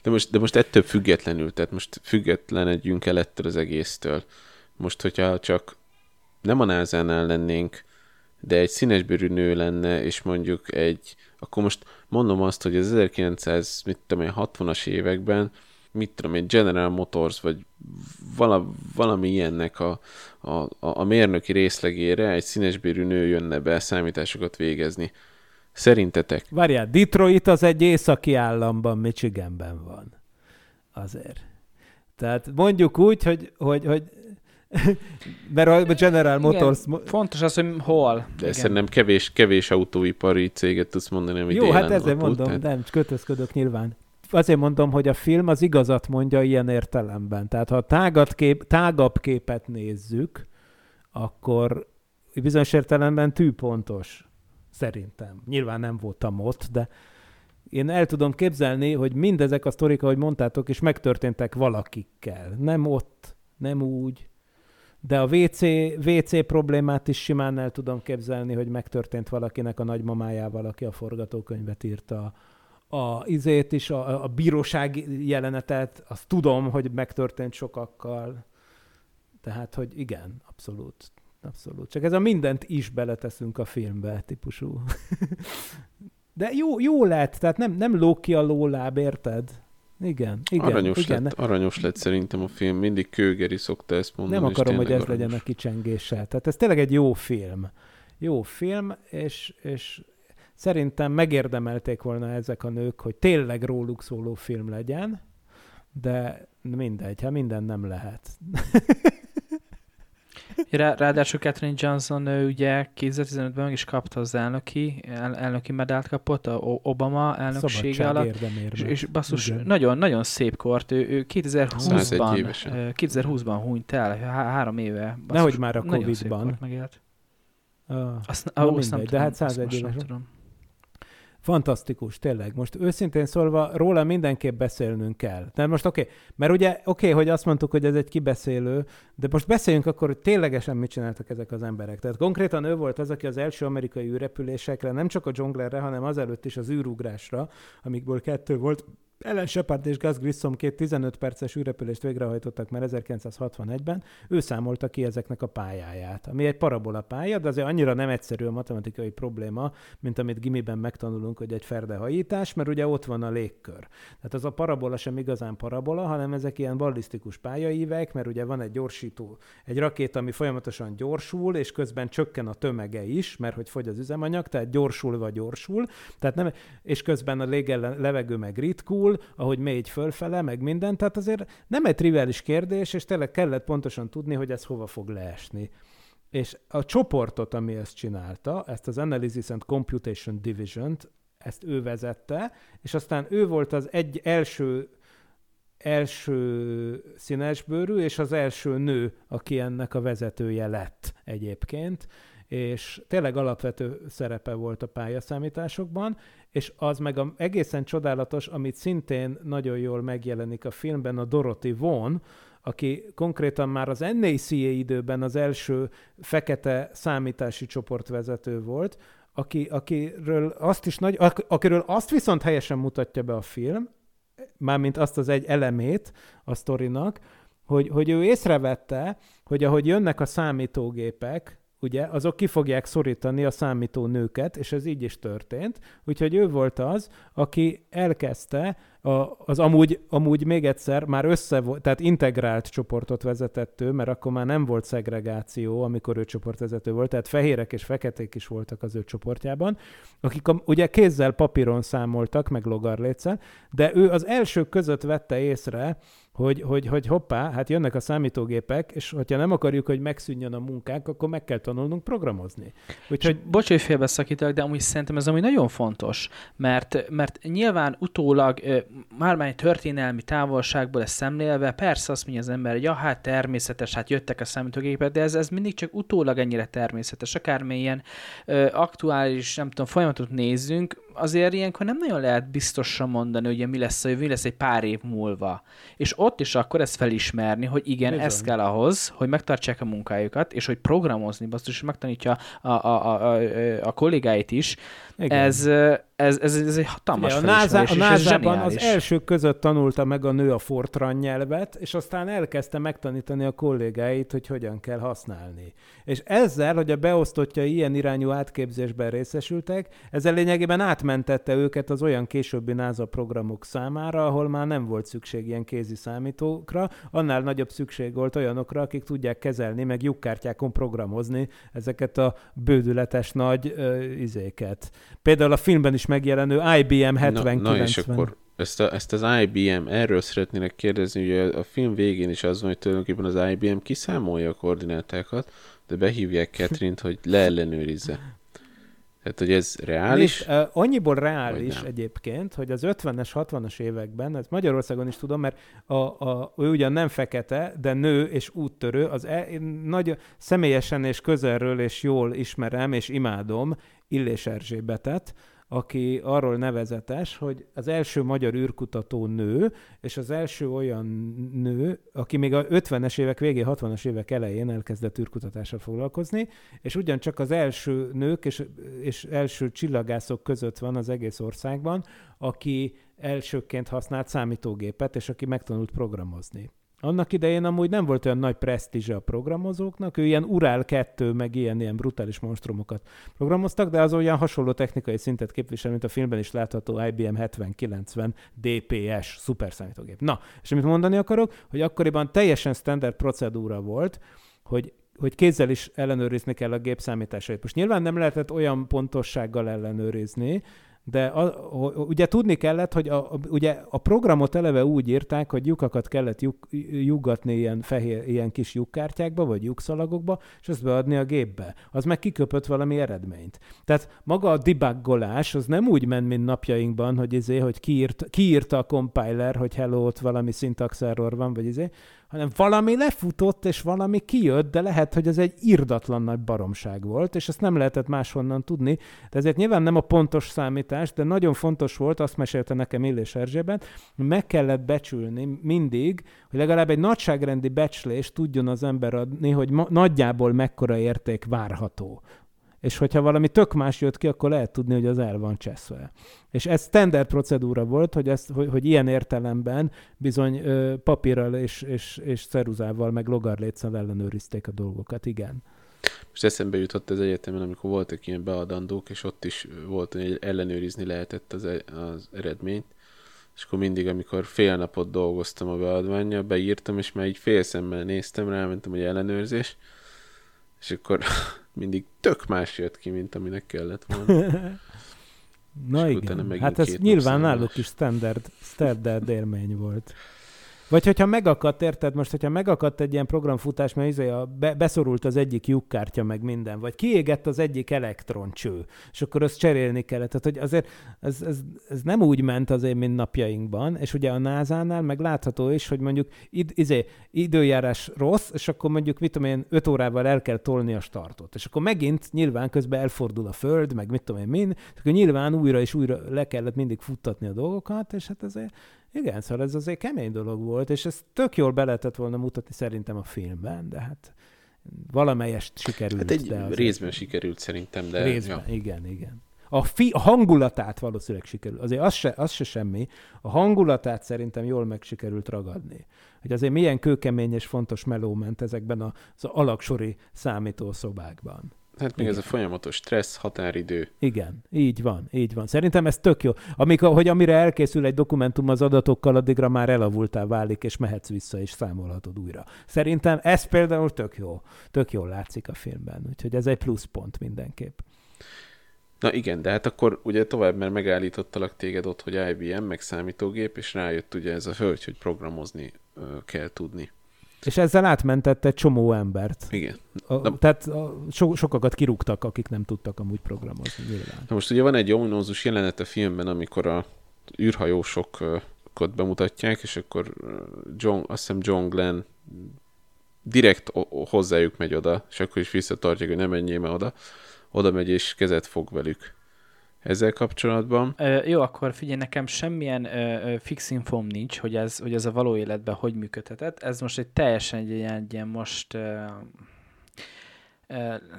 De most, de most ettől függetlenül, tehát most függetlenedjünk el ettől az egésztől. Most, hogyha csak nem a názánál lennénk, de egy színesbőrű nő lenne, és mondjuk egy, akkor most mondom azt, hogy az 1900, mit tudom én, 60-as években, mit tudom én, General Motors, vagy vala, valami ilyennek a, a, a, mérnöki részlegére egy színesbőrű nő jönne be számításokat végezni. Szerintetek Várjál, Detroit az egy északi államban, Michiganben van. Azért. Tehát mondjuk úgy, hogy, hogy, hogy mert a General Motors... Igen, fontos az, hogy hol. De Igen. szerintem kevés, kevés autóipari céget tudsz mondani, ami Jó, hát ezért mondom, volt, nem, kötözködök nyilván. Azért mondom, hogy a film az igazat mondja ilyen értelemben. Tehát ha a tágat kép, tágabb képet nézzük, akkor bizonyos értelemben tűpontos. Szerintem. Nyilván nem voltam ott, de én el tudom képzelni, hogy mindezek a sztorik, ahogy mondtátok, is megtörténtek valakikkel. Nem ott, nem úgy. De a WC, WC problémát is simán el tudom képzelni, hogy megtörtént valakinek a nagymamájával, aki a forgatókönyvet írta. A izét is, a, a bíróság jelenetet, azt tudom, hogy megtörtént sokakkal. Tehát, hogy igen, abszolút. Abszolút. Csak ez a mindent is beleteszünk a filmbe típusú. De jó, jó lett, tehát nem, nem lóg ki a lóláb, érted? Igen, igen. aranyos, igen. lett, aranyos lett szerintem a film. Mindig Kőgeri szokta ezt mondani. Nem akarom, hogy ez tényleg legyen a aranyos. kicsengéssel. Tehát ez tényleg egy jó film. Jó film, és, és szerintem megérdemelték volna ezek a nők, hogy tényleg róluk szóló film legyen, de mindegy, hát minden nem lehet. Rá, ráadásul Catherine Johnson ő ugye 2015-ben meg is kapta az elnöki, el, elnöki medált kapott, a Obama elnöksége Szabadság alatt. És, és basszus, Igen. nagyon, nagyon szép kort. Ő, ő 101 2020-ban, évesen. ö, 2020-ban hunyt el, há- három éve. Basszus, Nehogy már a nagyon szép Covid-ban. kort megélt. Ah. Azt, Na azt nem mindegy, de tudom, hát azt 101 most nem éves. tudom. Fantasztikus, tényleg. Most őszintén szólva róla mindenképp beszélnünk kell. De most oké, okay, mert ugye oké, okay, hogy azt mondtuk, hogy ez egy kibeszélő, de most beszéljünk akkor, hogy ténylegesen mit csináltak ezek az emberek. Tehát konkrétan ő volt az, aki az első amerikai űrrepülésekre, nem csak a dzsonglerre, hanem azelőtt is az űrugrásra, amikből kettő volt, ellen Shepard és Gus Grissom két 15 perces űrrepülést végrehajtottak már 1961-ben, ő számolta ki ezeknek a pályáját, ami egy parabola pálya, de azért annyira nem egyszerű a matematikai probléma, mint amit gimiben megtanulunk, hogy egy ferdehajítás, mert ugye ott van a légkör. Tehát az a parabola sem igazán parabola, hanem ezek ilyen ballisztikus pályaívek, mert ugye van egy gyorsító, egy rakéta, ami folyamatosan gyorsul, és közben csökken a tömege is, mert hogy fogy az üzemanyag, tehát gyorsulva gyorsul, tehát nem, és közben a légellen, levegő meg ritkul, ahogy megy fölfele, meg minden, tehát azért nem egy triviális kérdés, és tényleg kellett pontosan tudni, hogy ez hova fog leesni. És a csoportot, ami ezt csinálta, ezt az Analysis and Computation Division-t, ezt ő vezette, és aztán ő volt az egy első első színesbőrű, és az első nő, aki ennek a vezetője lett egyébként. És tényleg alapvető szerepe volt a pályaszámításokban, és az meg a egészen csodálatos, amit szintén nagyon jól megjelenik a filmben, a Dorothy Vaughan, aki konkrétan már az NACA időben az első fekete számítási csoportvezető volt, aki, akiről azt is nagy, ak- akiről azt viszont helyesen mutatja be a film, mármint azt az egy elemét a sztorinak, hogy, hogy ő észrevette, hogy ahogy jönnek a számítógépek, ugye, azok ki fogják szorítani a számító nőket, és ez így is történt. Úgyhogy ő volt az, aki elkezdte a, az amúgy, amúgy még egyszer már össze volt, tehát integrált csoportot vezetett ő, mert akkor már nem volt szegregáció, amikor ő csoportvezető volt, tehát fehérek és feketék is voltak az ő csoportjában, akik a, ugye kézzel, papíron számoltak, meg logarléccel, de ő az elsők között vette észre, hogy, hogy, hogy hoppá, hát jönnek a számítógépek, és hogyha nem akarjuk, hogy megszűnjön a munkánk, akkor meg kell tanulnunk programozni. Úgyhogy... Bocs, hogy félbeszakítok, de amúgy szerintem ez ami nagyon fontos, mert, mert nyilván utólag már már történelmi távolságból ezt szemlélve, persze azt mondja az ember, hogy ja, hát természetes, hát jöttek a számítógépek, de ez, ez mindig csak utólag ennyire természetes. Akármilyen aktuális, nem tudom, folyamatot nézzünk, azért ilyenkor nem nagyon lehet biztosan mondani, hogy mi lesz, mi lesz egy pár év múlva. És ott is akkor ezt felismerni, hogy igen, Bizony. ez kell ahhoz, hogy megtartsák a munkájukat, és hogy programozni, basszus, megtanítja a, a, a, a, a kollégáit is, igen. Ez, ez, ez, ez egy hatalmas Ugye, a, NASA, a NASA-ban az elsők között tanulta meg a nő a Fortran nyelvet, és aztán elkezdte megtanítani a kollégáit, hogy hogyan kell használni. És ezzel, hogy a beosztottja ilyen irányú átképzésben részesültek, ezzel lényegében átmentette őket az olyan későbbi NASA programok számára, ahol már nem volt szükség ilyen kézi számítókra, annál nagyobb szükség volt olyanokra, akik tudják kezelni, meg lyukkártyákon programozni ezeket a bődületes nagy ö, izéket. Például a filmben is megjelenő IBM 7090. Na, na és akkor ezt, a, ezt az IBM, erről szeretnének kérdezni, hogy a film végén is az van, hogy tulajdonképpen az IBM kiszámolja a koordinátákat, de behívják Catherine-t, hogy leellenőrizze. Tehát, hogy ez reális? Uh, annyiból reális egyébként, hogy az 50-es, 60-as években, ez Magyarországon is tudom, mert a, a, ő ugyan nem fekete, de nő és úttörő, az e, nagy személyesen és közelről és jól ismerem és imádom Illés Erzsébetet, aki arról nevezetes, hogy az első magyar űrkutató nő, és az első olyan nő, aki még a 50-es évek végén, 60-as évek elején elkezdett űrkutatással foglalkozni, és ugyancsak az első nők és, és első csillagászok között van az egész országban, aki elsőként használt számítógépet, és aki megtanult programozni. Annak idején amúgy nem volt olyan nagy presztízse a programozóknak, ő ilyen Ural 2, meg ilyen, ilyen brutális monstrumokat programoztak, de az olyan hasonló technikai szintet képvisel, mint a filmben is látható IBM 7090 DPS szuperszámítógép. Na, és amit mondani akarok, hogy akkoriban teljesen standard procedúra volt, hogy hogy kézzel is ellenőrizni kell a gép számításait. Most nyilván nem lehetett olyan pontossággal ellenőrizni, de a, ugye tudni kellett, hogy a, ugye a programot eleve úgy írták, hogy lyukakat kellett lyuk, lyugatni ilyen, fehér, ilyen kis lyukkártyákba, vagy lyukszalagokba, és azt beadni a gépbe. Az meg kiköpött valami eredményt. Tehát maga a debuggolás az nem úgy ment, mint napjainkban, hogy, izé, hogy kiírt, kiírta a compiler, hogy hello, ott valami syntax error van, vagy izé, hanem valami lefutott, és valami kijött, de lehet, hogy ez egy irdatlan nagy baromság volt, és ezt nem lehetett máshonnan tudni. De ezért nyilván nem a pontos számítás, de nagyon fontos volt, azt mesélte nekem Illés Erzsébet, hogy meg kellett becsülni mindig, hogy legalább egy nagyságrendi becslést tudjon az ember adni, hogy ma- nagyjából mekkora érték várható és hogyha valami tök más jött ki, akkor lehet tudni, hogy az el van cseszve. És ez standard procedúra volt, hogy, ezt, hogy, hogy ilyen értelemben bizony ö, papírral és, és, és ceruzával, meg logarléccel ellenőrizték a dolgokat, igen. Most eszembe jutott az egyetemen, amikor voltak ilyen beadandók, és ott is volt, hogy ellenőrizni lehetett az, az eredményt, és akkor mindig, amikor fél napot dolgoztam a beadványjal, beírtam, és már így fél szemmel néztem, rámentem, hogy ellenőrzés, és akkor mindig tök más jött ki, mint aminek kellett volna. Na és igen, hát ez nyilván náluk is standard, standard élmény volt. Vagy hogyha megakadt, érted, most hogyha megakadt egy ilyen programfutás, mert izé a, be, beszorult az egyik lyukkártya, meg minden, vagy kiégett az egyik elektroncső, és akkor azt cserélni kellett. Tehát, hogy azért ez, ez, ez nem úgy ment azért, mint napjainkban, és ugye a NASA-nál meg látható is, hogy mondjuk id, izé, időjárás rossz, és akkor mondjuk, mit tudom én, 5 órával el kell tolni a startot. És akkor megint nyilván közben elfordul a föld, meg mit tudom én mind, akkor nyilván újra és újra le kellett mindig futtatni a dolgokat, és hát azért igen, szóval ez azért kemény dolog volt, és ez tök jól be lehetett volna mutatni szerintem a filmben, de hát valamelyest sikerült. Hát egy de azért- részben sikerült szerintem, de... Részben, Ja. igen, igen. A, fi, a hangulatát valószínűleg sikerült. Azért az se, az se semmi. A hangulatát szerintem jól meg sikerült ragadni. Hogy azért milyen kőkemény és fontos meló ment ezekben az alaksori számítószobákban. Hát még ez a Igen. folyamatos stressz, határidő. Igen, így van, így van. Szerintem ez tök jó. Amikor, hogy amire elkészül egy dokumentum az adatokkal, addigra már elavultá válik, és mehetsz vissza, és számolhatod újra. Szerintem ez például tök jó. Tök jól látszik a filmben. Úgyhogy ez egy pluszpont mindenképp. Na igen, de hát akkor ugye tovább, mert megállítottalak téged ott, hogy IBM, meg számítógép, és rájött ugye ez a hölgy, hogy programozni kell tudni. És ezzel átmentett egy csomó embert. Igen. A, Na- tehát a, so, sokakat kirúgtak, akik nem tudtak amúgy programozni, nyilván. Na most ugye van egy ominózus jelenet a filmben, amikor a űrhajósokat bemutatják, és akkor ö, John, azt hiszem John Glenn direkt hozzájuk megy oda, és akkor is visszatartják, hogy nem menjél oda. Oda megy és kezet fog velük. Ezzel kapcsolatban. Ö, jó, akkor figyelj, nekem semmilyen ö, fix infóm nincs, hogy ez, hogy ez a való életben hogy működhetett. Ez most egy teljesen egy ilyen, ilyen most ö,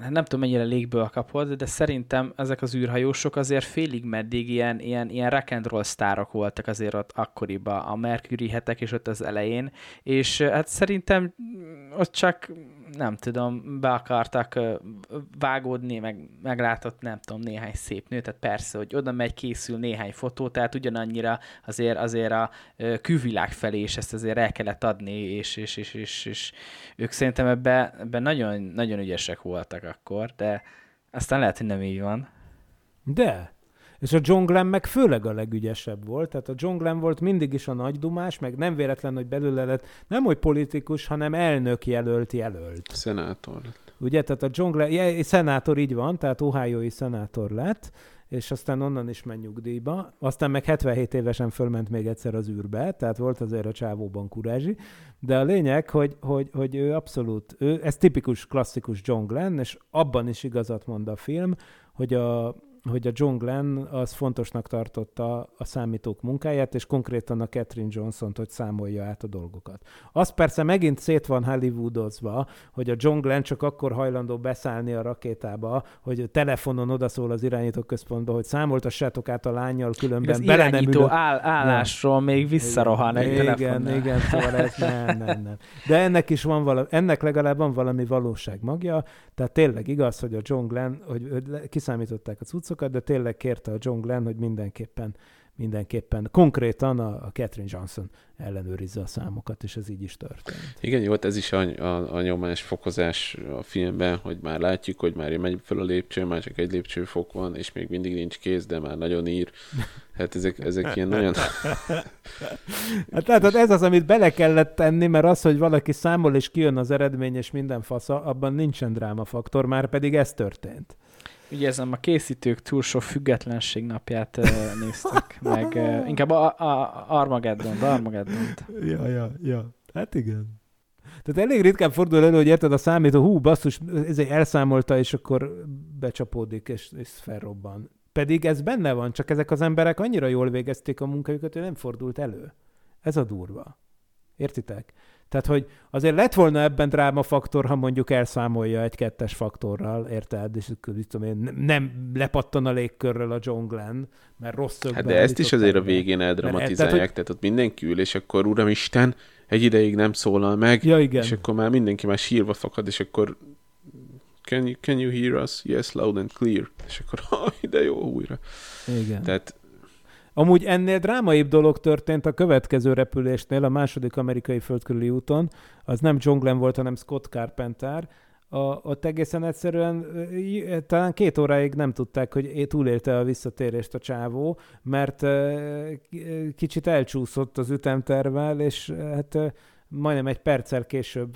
nem tudom mennyire légből kapod, de szerintem ezek az űrhajósok azért félig meddig ilyen, ilyen, ilyen rock and roll sztárok voltak azért ott akkoriban, a Mercury hetek és ott az elején, és hát szerintem ott csak nem tudom, be akartak vágódni, meg meglátott, nem tudom, néhány szép nő, tehát persze, hogy oda megy, készül néhány fotó, tehát ugyanannyira azért, azért a külvilág felé is ezt azért el kellett adni, és, és, és, és, és ők szerintem ebben ebbe nagyon, nagyon ügyesek voltak akkor, de aztán lehet, hogy nem így van. De. És a John Glenn meg főleg a legügyesebb volt. Tehát a John Glenn volt mindig is a nagy dumás, meg nem véletlen, hogy belőle lett nem hogy politikus, hanem elnök jelölt jelölt. Szenátor. Ugye, tehát a John Glenn, ja, szenátor így van, tehát Ohio-i szenátor lett, és aztán onnan is ment nyugdíjba. Aztán meg 77 évesen fölment még egyszer az űrbe, tehát volt azért a csávóban kurázsi. De a lényeg, hogy, hogy, hogy ő abszolút, ő, ez tipikus, klasszikus John Glenn, és abban is igazat mond a film, hogy a, hogy a John Glenn az fontosnak tartotta a számítók munkáját, és konkrétan a Catherine johnson hogy számolja át a dolgokat. Az persze megint szét van Hollywoodozva, hogy a John Glenn csak akkor hajlandó beszállni a rakétába, hogy telefonon odaszól az irányító központba, hogy számoltassátok át a lányjal, különben az bele nem ülök. áll, állásról még visszarohan egy igen, telefonnál. igen, szóval ez nem, nem, nem. De ennek is van valami, ennek legalább van valami valóság magja, tehát tényleg igaz, hogy a John Glenn, hogy kiszámították a cuccokat, de tényleg kérte a John Glenn, hogy mindenképpen mindenképpen konkrétan a, a Catherine Johnson ellenőrizze a számokat, és ez így is történt. Igen, jó, hát ez is a, a, a nyomás fokozás a filmben, hogy már látjuk, hogy már megy fel a lépcső, már csak egy lépcsőfok van, és még mindig nincs kész, de már nagyon ír. Hát ezek, ezek ilyen nagyon... Hát látod, ez az, amit bele kellett tenni, mert az, hogy valaki számol és kijön az eredmény és minden fasza, abban nincsen drámafaktor, már pedig ez történt. Ugye ezen a készítők túl sok függetlenség napját néztek, meg inkább a, a Armageddon, Armageddon. Ja, ja, ja. Hát igen. Tehát elég ritkán fordul elő, hogy érted a számító, hú, basszus, ezért elszámolta, és akkor becsapódik, és, és felrobban. Pedig ez benne van, csak ezek az emberek annyira jól végezték a munkájukat, hogy nem fordult elő. Ez a durva. Értitek? Tehát, hogy azért lett volna ebben drámafaktor, ha mondjuk elszámolja egy kettes faktorral, érted? És mit tudom én, nem- lepattan a légkörről a John Glenn, mert rossz Hát de ezt is azért a végén Mert- eldramatizálják, tehát, tehát, tehát ott mindenki ül, és akkor uramisten, egy ideig nem szólal meg, Ja, igen. és akkor már mindenki már sírva fakad, és akkor can you, can you hear us? Yes, loud and clear. És akkor, ha, de jó, újra. Igen. Tehát Amúgy ennél drámaibb dolog történt a következő repülésnél, a második amerikai földkörüli úton. Az nem John Glenn volt, hanem Scott Carpenter, a, ott egészen egyszerűen talán két óráig nem tudták, hogy túlélte a visszatérést a csávó, mert kicsit elcsúszott az ütemtervel, és hát majdnem egy perccel később,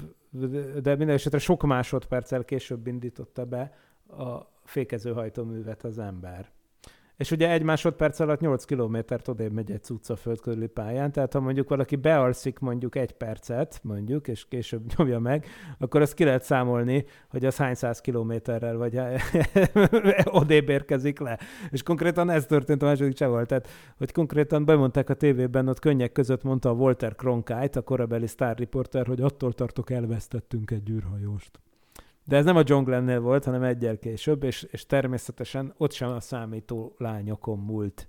de minden esetre sok másodperccel később indította be a fékezőhajtóművet az ember. És ugye egy másodperc alatt 8 kilométert odébb megy egy cucca földkörüli pályán, tehát ha mondjuk valaki bealszik mondjuk egy percet, mondjuk, és később nyomja meg, akkor azt ki lehet számolni, hogy az hány száz kilométerrel vagy odébb érkezik le. És konkrétan ez történt a második csával, tehát hogy konkrétan bemondták a tévében, ott könnyek között mondta a Walter Cronkite, a korabeli Star Reporter, hogy attól tartok elvesztettünk egy űrhajóst. De ez nem a John Glennél volt, hanem egyel később, és, és természetesen ott sem a számító lányokon múlt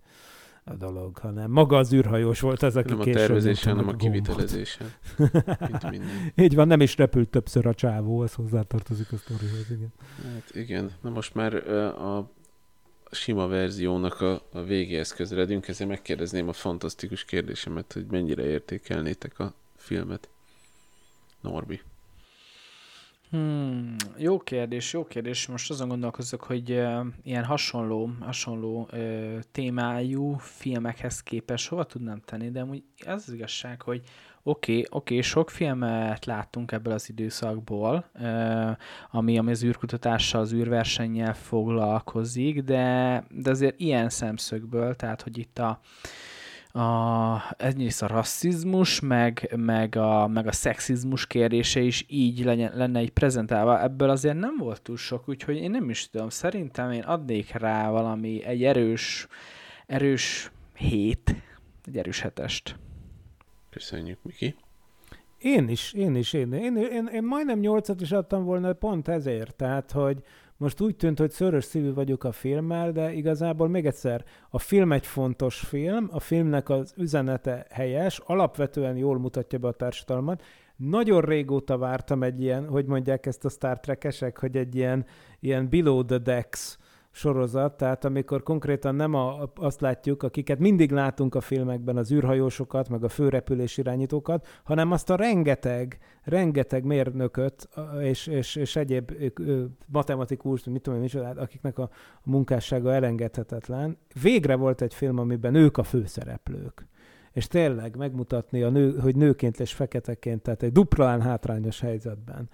a dolog, hanem maga az űrhajós volt az, aki Nem a tervezésen, hanem a kivitelezésen. Mint minden. Így van, nem is repült többször a csávó, az hozzátartozik a sztorihoz, igen. Hát igen, na most már a sima verziónak a, a végéhez közeledünk, ezért megkérdezném a fantasztikus kérdésemet, hogy mennyire értékelnétek a filmet. Norbi. Hmm, jó kérdés, jó kérdés. Most azon gondolkozok, hogy uh, ilyen hasonló, hasonló uh, témájú filmekhez képest hova tudnám tenni, de amúgy az az igazság, hogy oké, okay, oké, okay, sok filmet láttunk ebből az időszakból, uh, ami, ami az űrkutatással, az űrversennyel foglalkozik, de, de azért ilyen szemszögből, tehát hogy itt a, a, egyrészt a rasszizmus, meg, meg, a, meg a szexizmus kérdése is így legyen, lenne így prezentálva. Ebből azért nem volt túl sok, úgyhogy én nem is tudom. Szerintem én adnék rá valami, egy erős, erős hét, egy erős hetest. Köszönjük, Miki. Én is, én is, én, én, én, én majdnem nyolcat is adtam volna pont ezért, tehát, hogy most úgy tűnt, hogy szörös szívű vagyok a filmmel, de igazából még egyszer, a film egy fontos film, a filmnek az üzenete helyes, alapvetően jól mutatja be a társadalmat. Nagyon régóta vártam egy ilyen, hogy mondják ezt a Star Trek-esek, hogy egy ilyen, ilyen below the decks sorozat, tehát amikor konkrétan nem a, azt látjuk, akiket mindig látunk a filmekben, az űrhajósokat, meg a főrepülés irányítókat, hanem azt a rengeteg, rengeteg mérnököt és, és, és egyéb matematikus, mit tudom én, micsodát, akiknek a, a munkássága elengedhetetlen. Végre volt egy film, amiben ők a főszereplők. És tényleg megmutatni, a nő, hogy nőként és feketeként, tehát egy duplán hátrányos helyzetben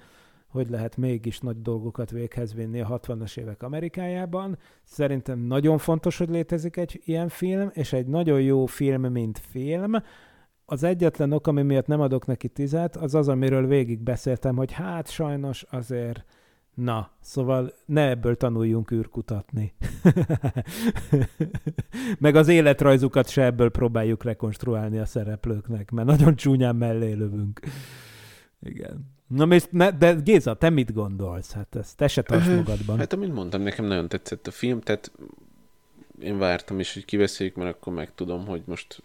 hogy lehet mégis nagy dolgokat véghez vinni a 60-as évek Amerikájában. Szerintem nagyon fontos, hogy létezik egy ilyen film, és egy nagyon jó film, mint film. Az egyetlen ok, ami miatt nem adok neki tizet, az az, amiről végig beszéltem, hogy hát sajnos azért Na, szóval ne ebből tanuljunk űrkutatni. Meg az életrajzukat se ebből próbáljuk rekonstruálni a szereplőknek, mert nagyon csúnyán mellé lövünk. Igen. Na, de Géza, te mit gondolsz? Hát ezt te se tarts magadban. Hát, amint mondtam, nekem nagyon tetszett a film, tehát én vártam is, hogy kiveszéljük, mert akkor megtudom, hogy most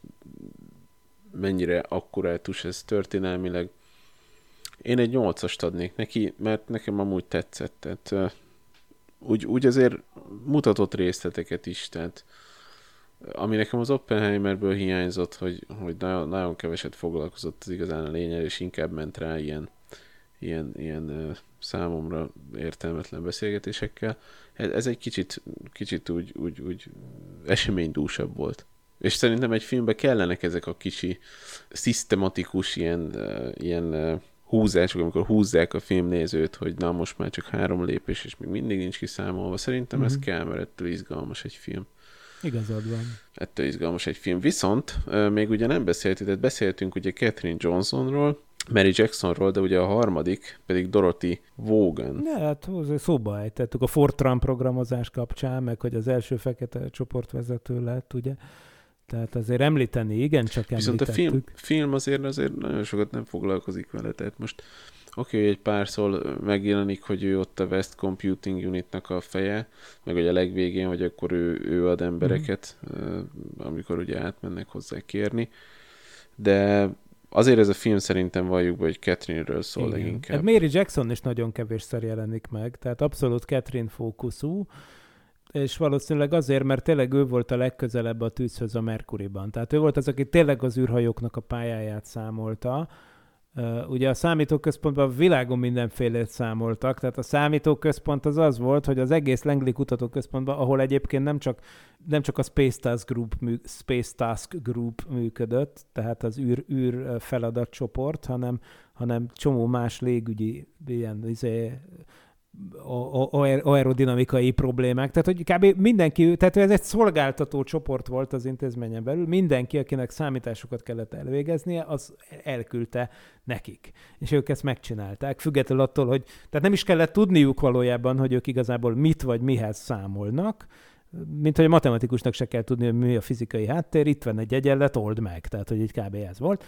mennyire akkurátus ez történelmileg. Én egy nyolcast adnék neki, mert nekem amúgy tetszett. Tehát, úgy, úgy azért mutatott részleteket is, tehát ami nekem az Oppenheimerből hiányzott, hogy, hogy nagyon, nagyon keveset foglalkozott az igazán a lényel, és inkább ment rá ilyen, ilyen, ilyen számomra értelmetlen beszélgetésekkel. Ez, egy kicsit, kicsit úgy, úgy, úgy eseménydúsabb volt. És szerintem egy filmben kellenek ezek a kicsi, szisztematikus ilyen, ilyen húzások, amikor húzzák a filmnézőt, hogy na most már csak három lépés, és még mindig nincs kiszámolva. Szerintem mm-hmm. ez kell, mert ettől izgalmas egy film. Igazad van. Ettől izgalmas egy film. Viszont még ugye nem beszéltünk, tehát beszéltünk ugye Catherine Johnsonról, Mary Jacksonról, de ugye a harmadik pedig Dorothy Vaughan. Ne, hát szóba ejtettük a Fortran programozás kapcsán, meg hogy az első fekete csoportvezető lett, ugye. Tehát azért említeni, igen, csak Viszont a film, film azért, azért nagyon sokat nem foglalkozik vele, tehát most oké, okay, egy párszor megjelenik, hogy ő ott a West Computing Unitnak a feje, meg hogy a legvégén, hogy akkor ő, ő ad embereket, mm. amikor ugye átmennek hozzá kérni, de azért ez a film szerintem valljuk be, hogy Catherine-ről szól Igen. leginkább. Hát Mary Jackson is nagyon kevésszer jelenik meg, tehát abszolút Catherine fókuszú, és valószínűleg azért, mert tényleg ő volt a legközelebb a tűzhöz a Merkuriban. Tehát ő volt az, aki tényleg az űrhajóknak a pályáját számolta, Ugye a számítóközpontban a világon mindenfélét számoltak, tehát a számítóközpont az az volt, hogy az egész Langley kutatóközpontban, ahol egyébként nem csak, nem csak a Space Task Group, mű, Space Task Group működött, tehát az űr, űr feladatcsoport, hanem, hanem csomó más légügyi ilyen izé, aerodinamikai problémák. Tehát, hogy kb. mindenki, tehát ez egy szolgáltató csoport volt az intézményen belül, mindenki, akinek számításokat kellett elvégeznie, az elküldte nekik. És ők ezt megcsinálták, függetlenül attól, hogy tehát nem is kellett tudniuk valójában, hogy ők igazából mit vagy mihez számolnak, mint hogy a matematikusnak se kell tudni, hogy mi a fizikai háttér, itt van egy egyenlet, old meg. Tehát, hogy egy kb. ez volt.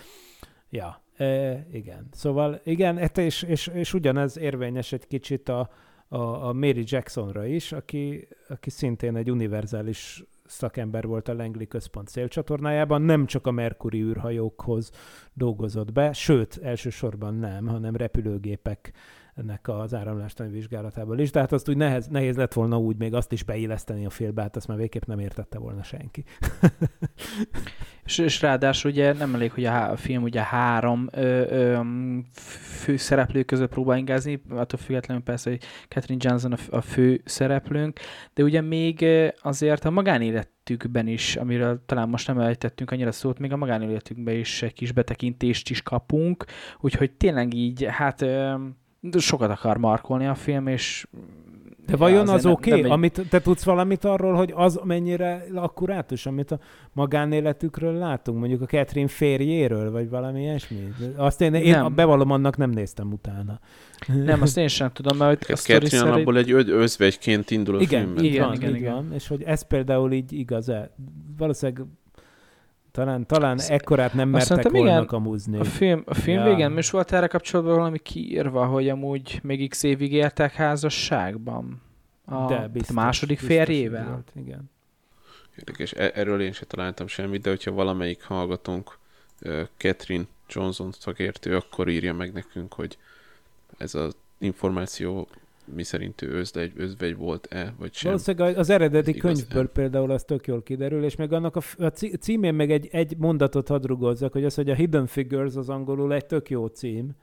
Ja, E, igen. Szóval igen, és, és, és ugyanez érvényes egy kicsit a, a, a Mary Jacksonra is, aki, aki szintén egy univerzális szakember volt a Langley Központ szélcsatornájában, nem csak a Mercury űrhajókhoz dolgozott be, sőt, elsősorban nem, hanem repülőgépek ennek az áramlástani vizsgálatából is, de hát azt úgy nehez, nehéz lett volna úgy még azt is beilleszteni a filmbe, hát azt már végképp nem értette volna senki. és, és ráadásul ugye nem elég, hogy a, a film ugye három ö, ö, fő szereplő között próbál ingázni, attól függetlenül persze, hogy Catherine Johnson a, a fő szereplőnk, de ugye még azért a magánéletükben is, amiről talán most nem elejtettünk annyira szót, még a magánéletükben is egy kis betekintést is kapunk, úgyhogy tényleg így, hát ö, sokat akar markolni a film, és de vajon ja, az oké? Okay? Amit te tudsz valamit arról, hogy az mennyire akkurátus, amit a magánéletükről látunk, mondjuk a Catherine férjéről, vagy valami ilyesmi? Azt én, én nem. bevallom, annak nem néztem utána. Nem, azt én sem tudom, mert a Catherine szerint... abból egy özvegyként indul a igen, filmben. Igen, igen, igen, igen. És hogy ez például így igaz-e? Valószínűleg talán, talán ekkorát nem mertek volna igen, kamuzni. A film, a film ja. végén is volt erre kapcsolatban valami kiírva, hogy amúgy még x évig éltek házasságban. A, De biztos, második biztos, férjével. Volt, igen. Érdekes, e- erről én sem találtam semmit, de hogyha valamelyik hallgatónk uh, Catherine Johnson szakértő, akkor írja meg nekünk, hogy ez az információ mi szerint ő özvegy, özvegy volt-e, vagy sem. Valószínűleg az eredeti könyvből például az tök jól kiderül, és meg annak a, a címén meg egy, egy mondatot hadrugozzak, hogy az, hogy a Hidden Figures az angolul egy tök jó cím,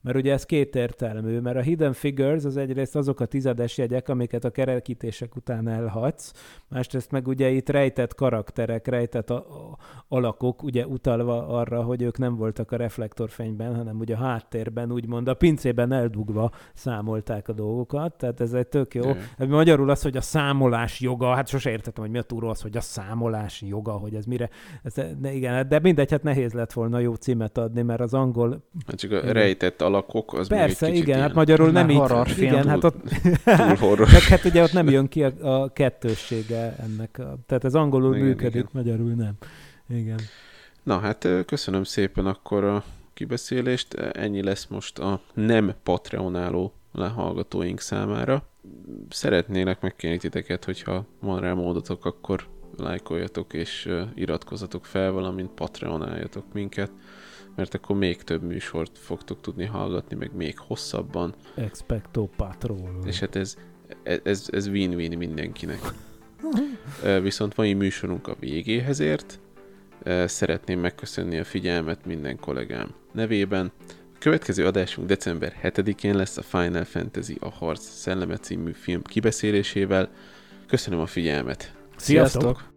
mert ugye ez kétértelmű, mert a Hidden Figures az egyrészt azok a tizedes jegyek, amiket a kerekítések után elhagysz, másrészt meg ugye itt rejtett karakterek, rejtett a, a, alakok, ugye utalva arra, hogy ők nem voltak a reflektorfényben, hanem ugye a háttérben, úgymond a pincében eldugva számolták a dolgokat, tehát ez egy tök jó. De. Magyarul az, hogy a számolás joga, hát sose értettem, hogy mi a túró az, hogy a számolás joga, hogy ez mire, ez, de igen, de mindegy, hát nehéz lett volna jó címet adni, mert az angol... Hát csak a rejtett alakok, az Persze, még egy igen, hát magyarul nem így. Film. Igen, hát ott... túl horror. Meg hát ugye ott nem jön ki a, a kettőssége ennek. A, tehát ez angolul igen, működik, igen. magyarul nem. Igen. Na hát köszönöm szépen akkor a kibeszélést. Ennyi lesz most a nem Patreonáló lehallgatóink számára. Szeretnélek megkérni titeket, hogyha van rá módotok, akkor lájkoljatok és iratkozzatok fel, valamint Patreonáljatok minket mert akkor még több műsort fogtok tudni hallgatni, meg még hosszabban. Expecto Patrol. És hát ez, ez, ez win-win mindenkinek. Viszont mai műsorunk a végéhez ért. Szeretném megköszönni a figyelmet minden kollégám nevében. A következő adásunk december 7-én lesz a Final Fantasy a Harc Szelleme című film kibeszélésével. Köszönöm a figyelmet! Sziasztok! Sziasztok!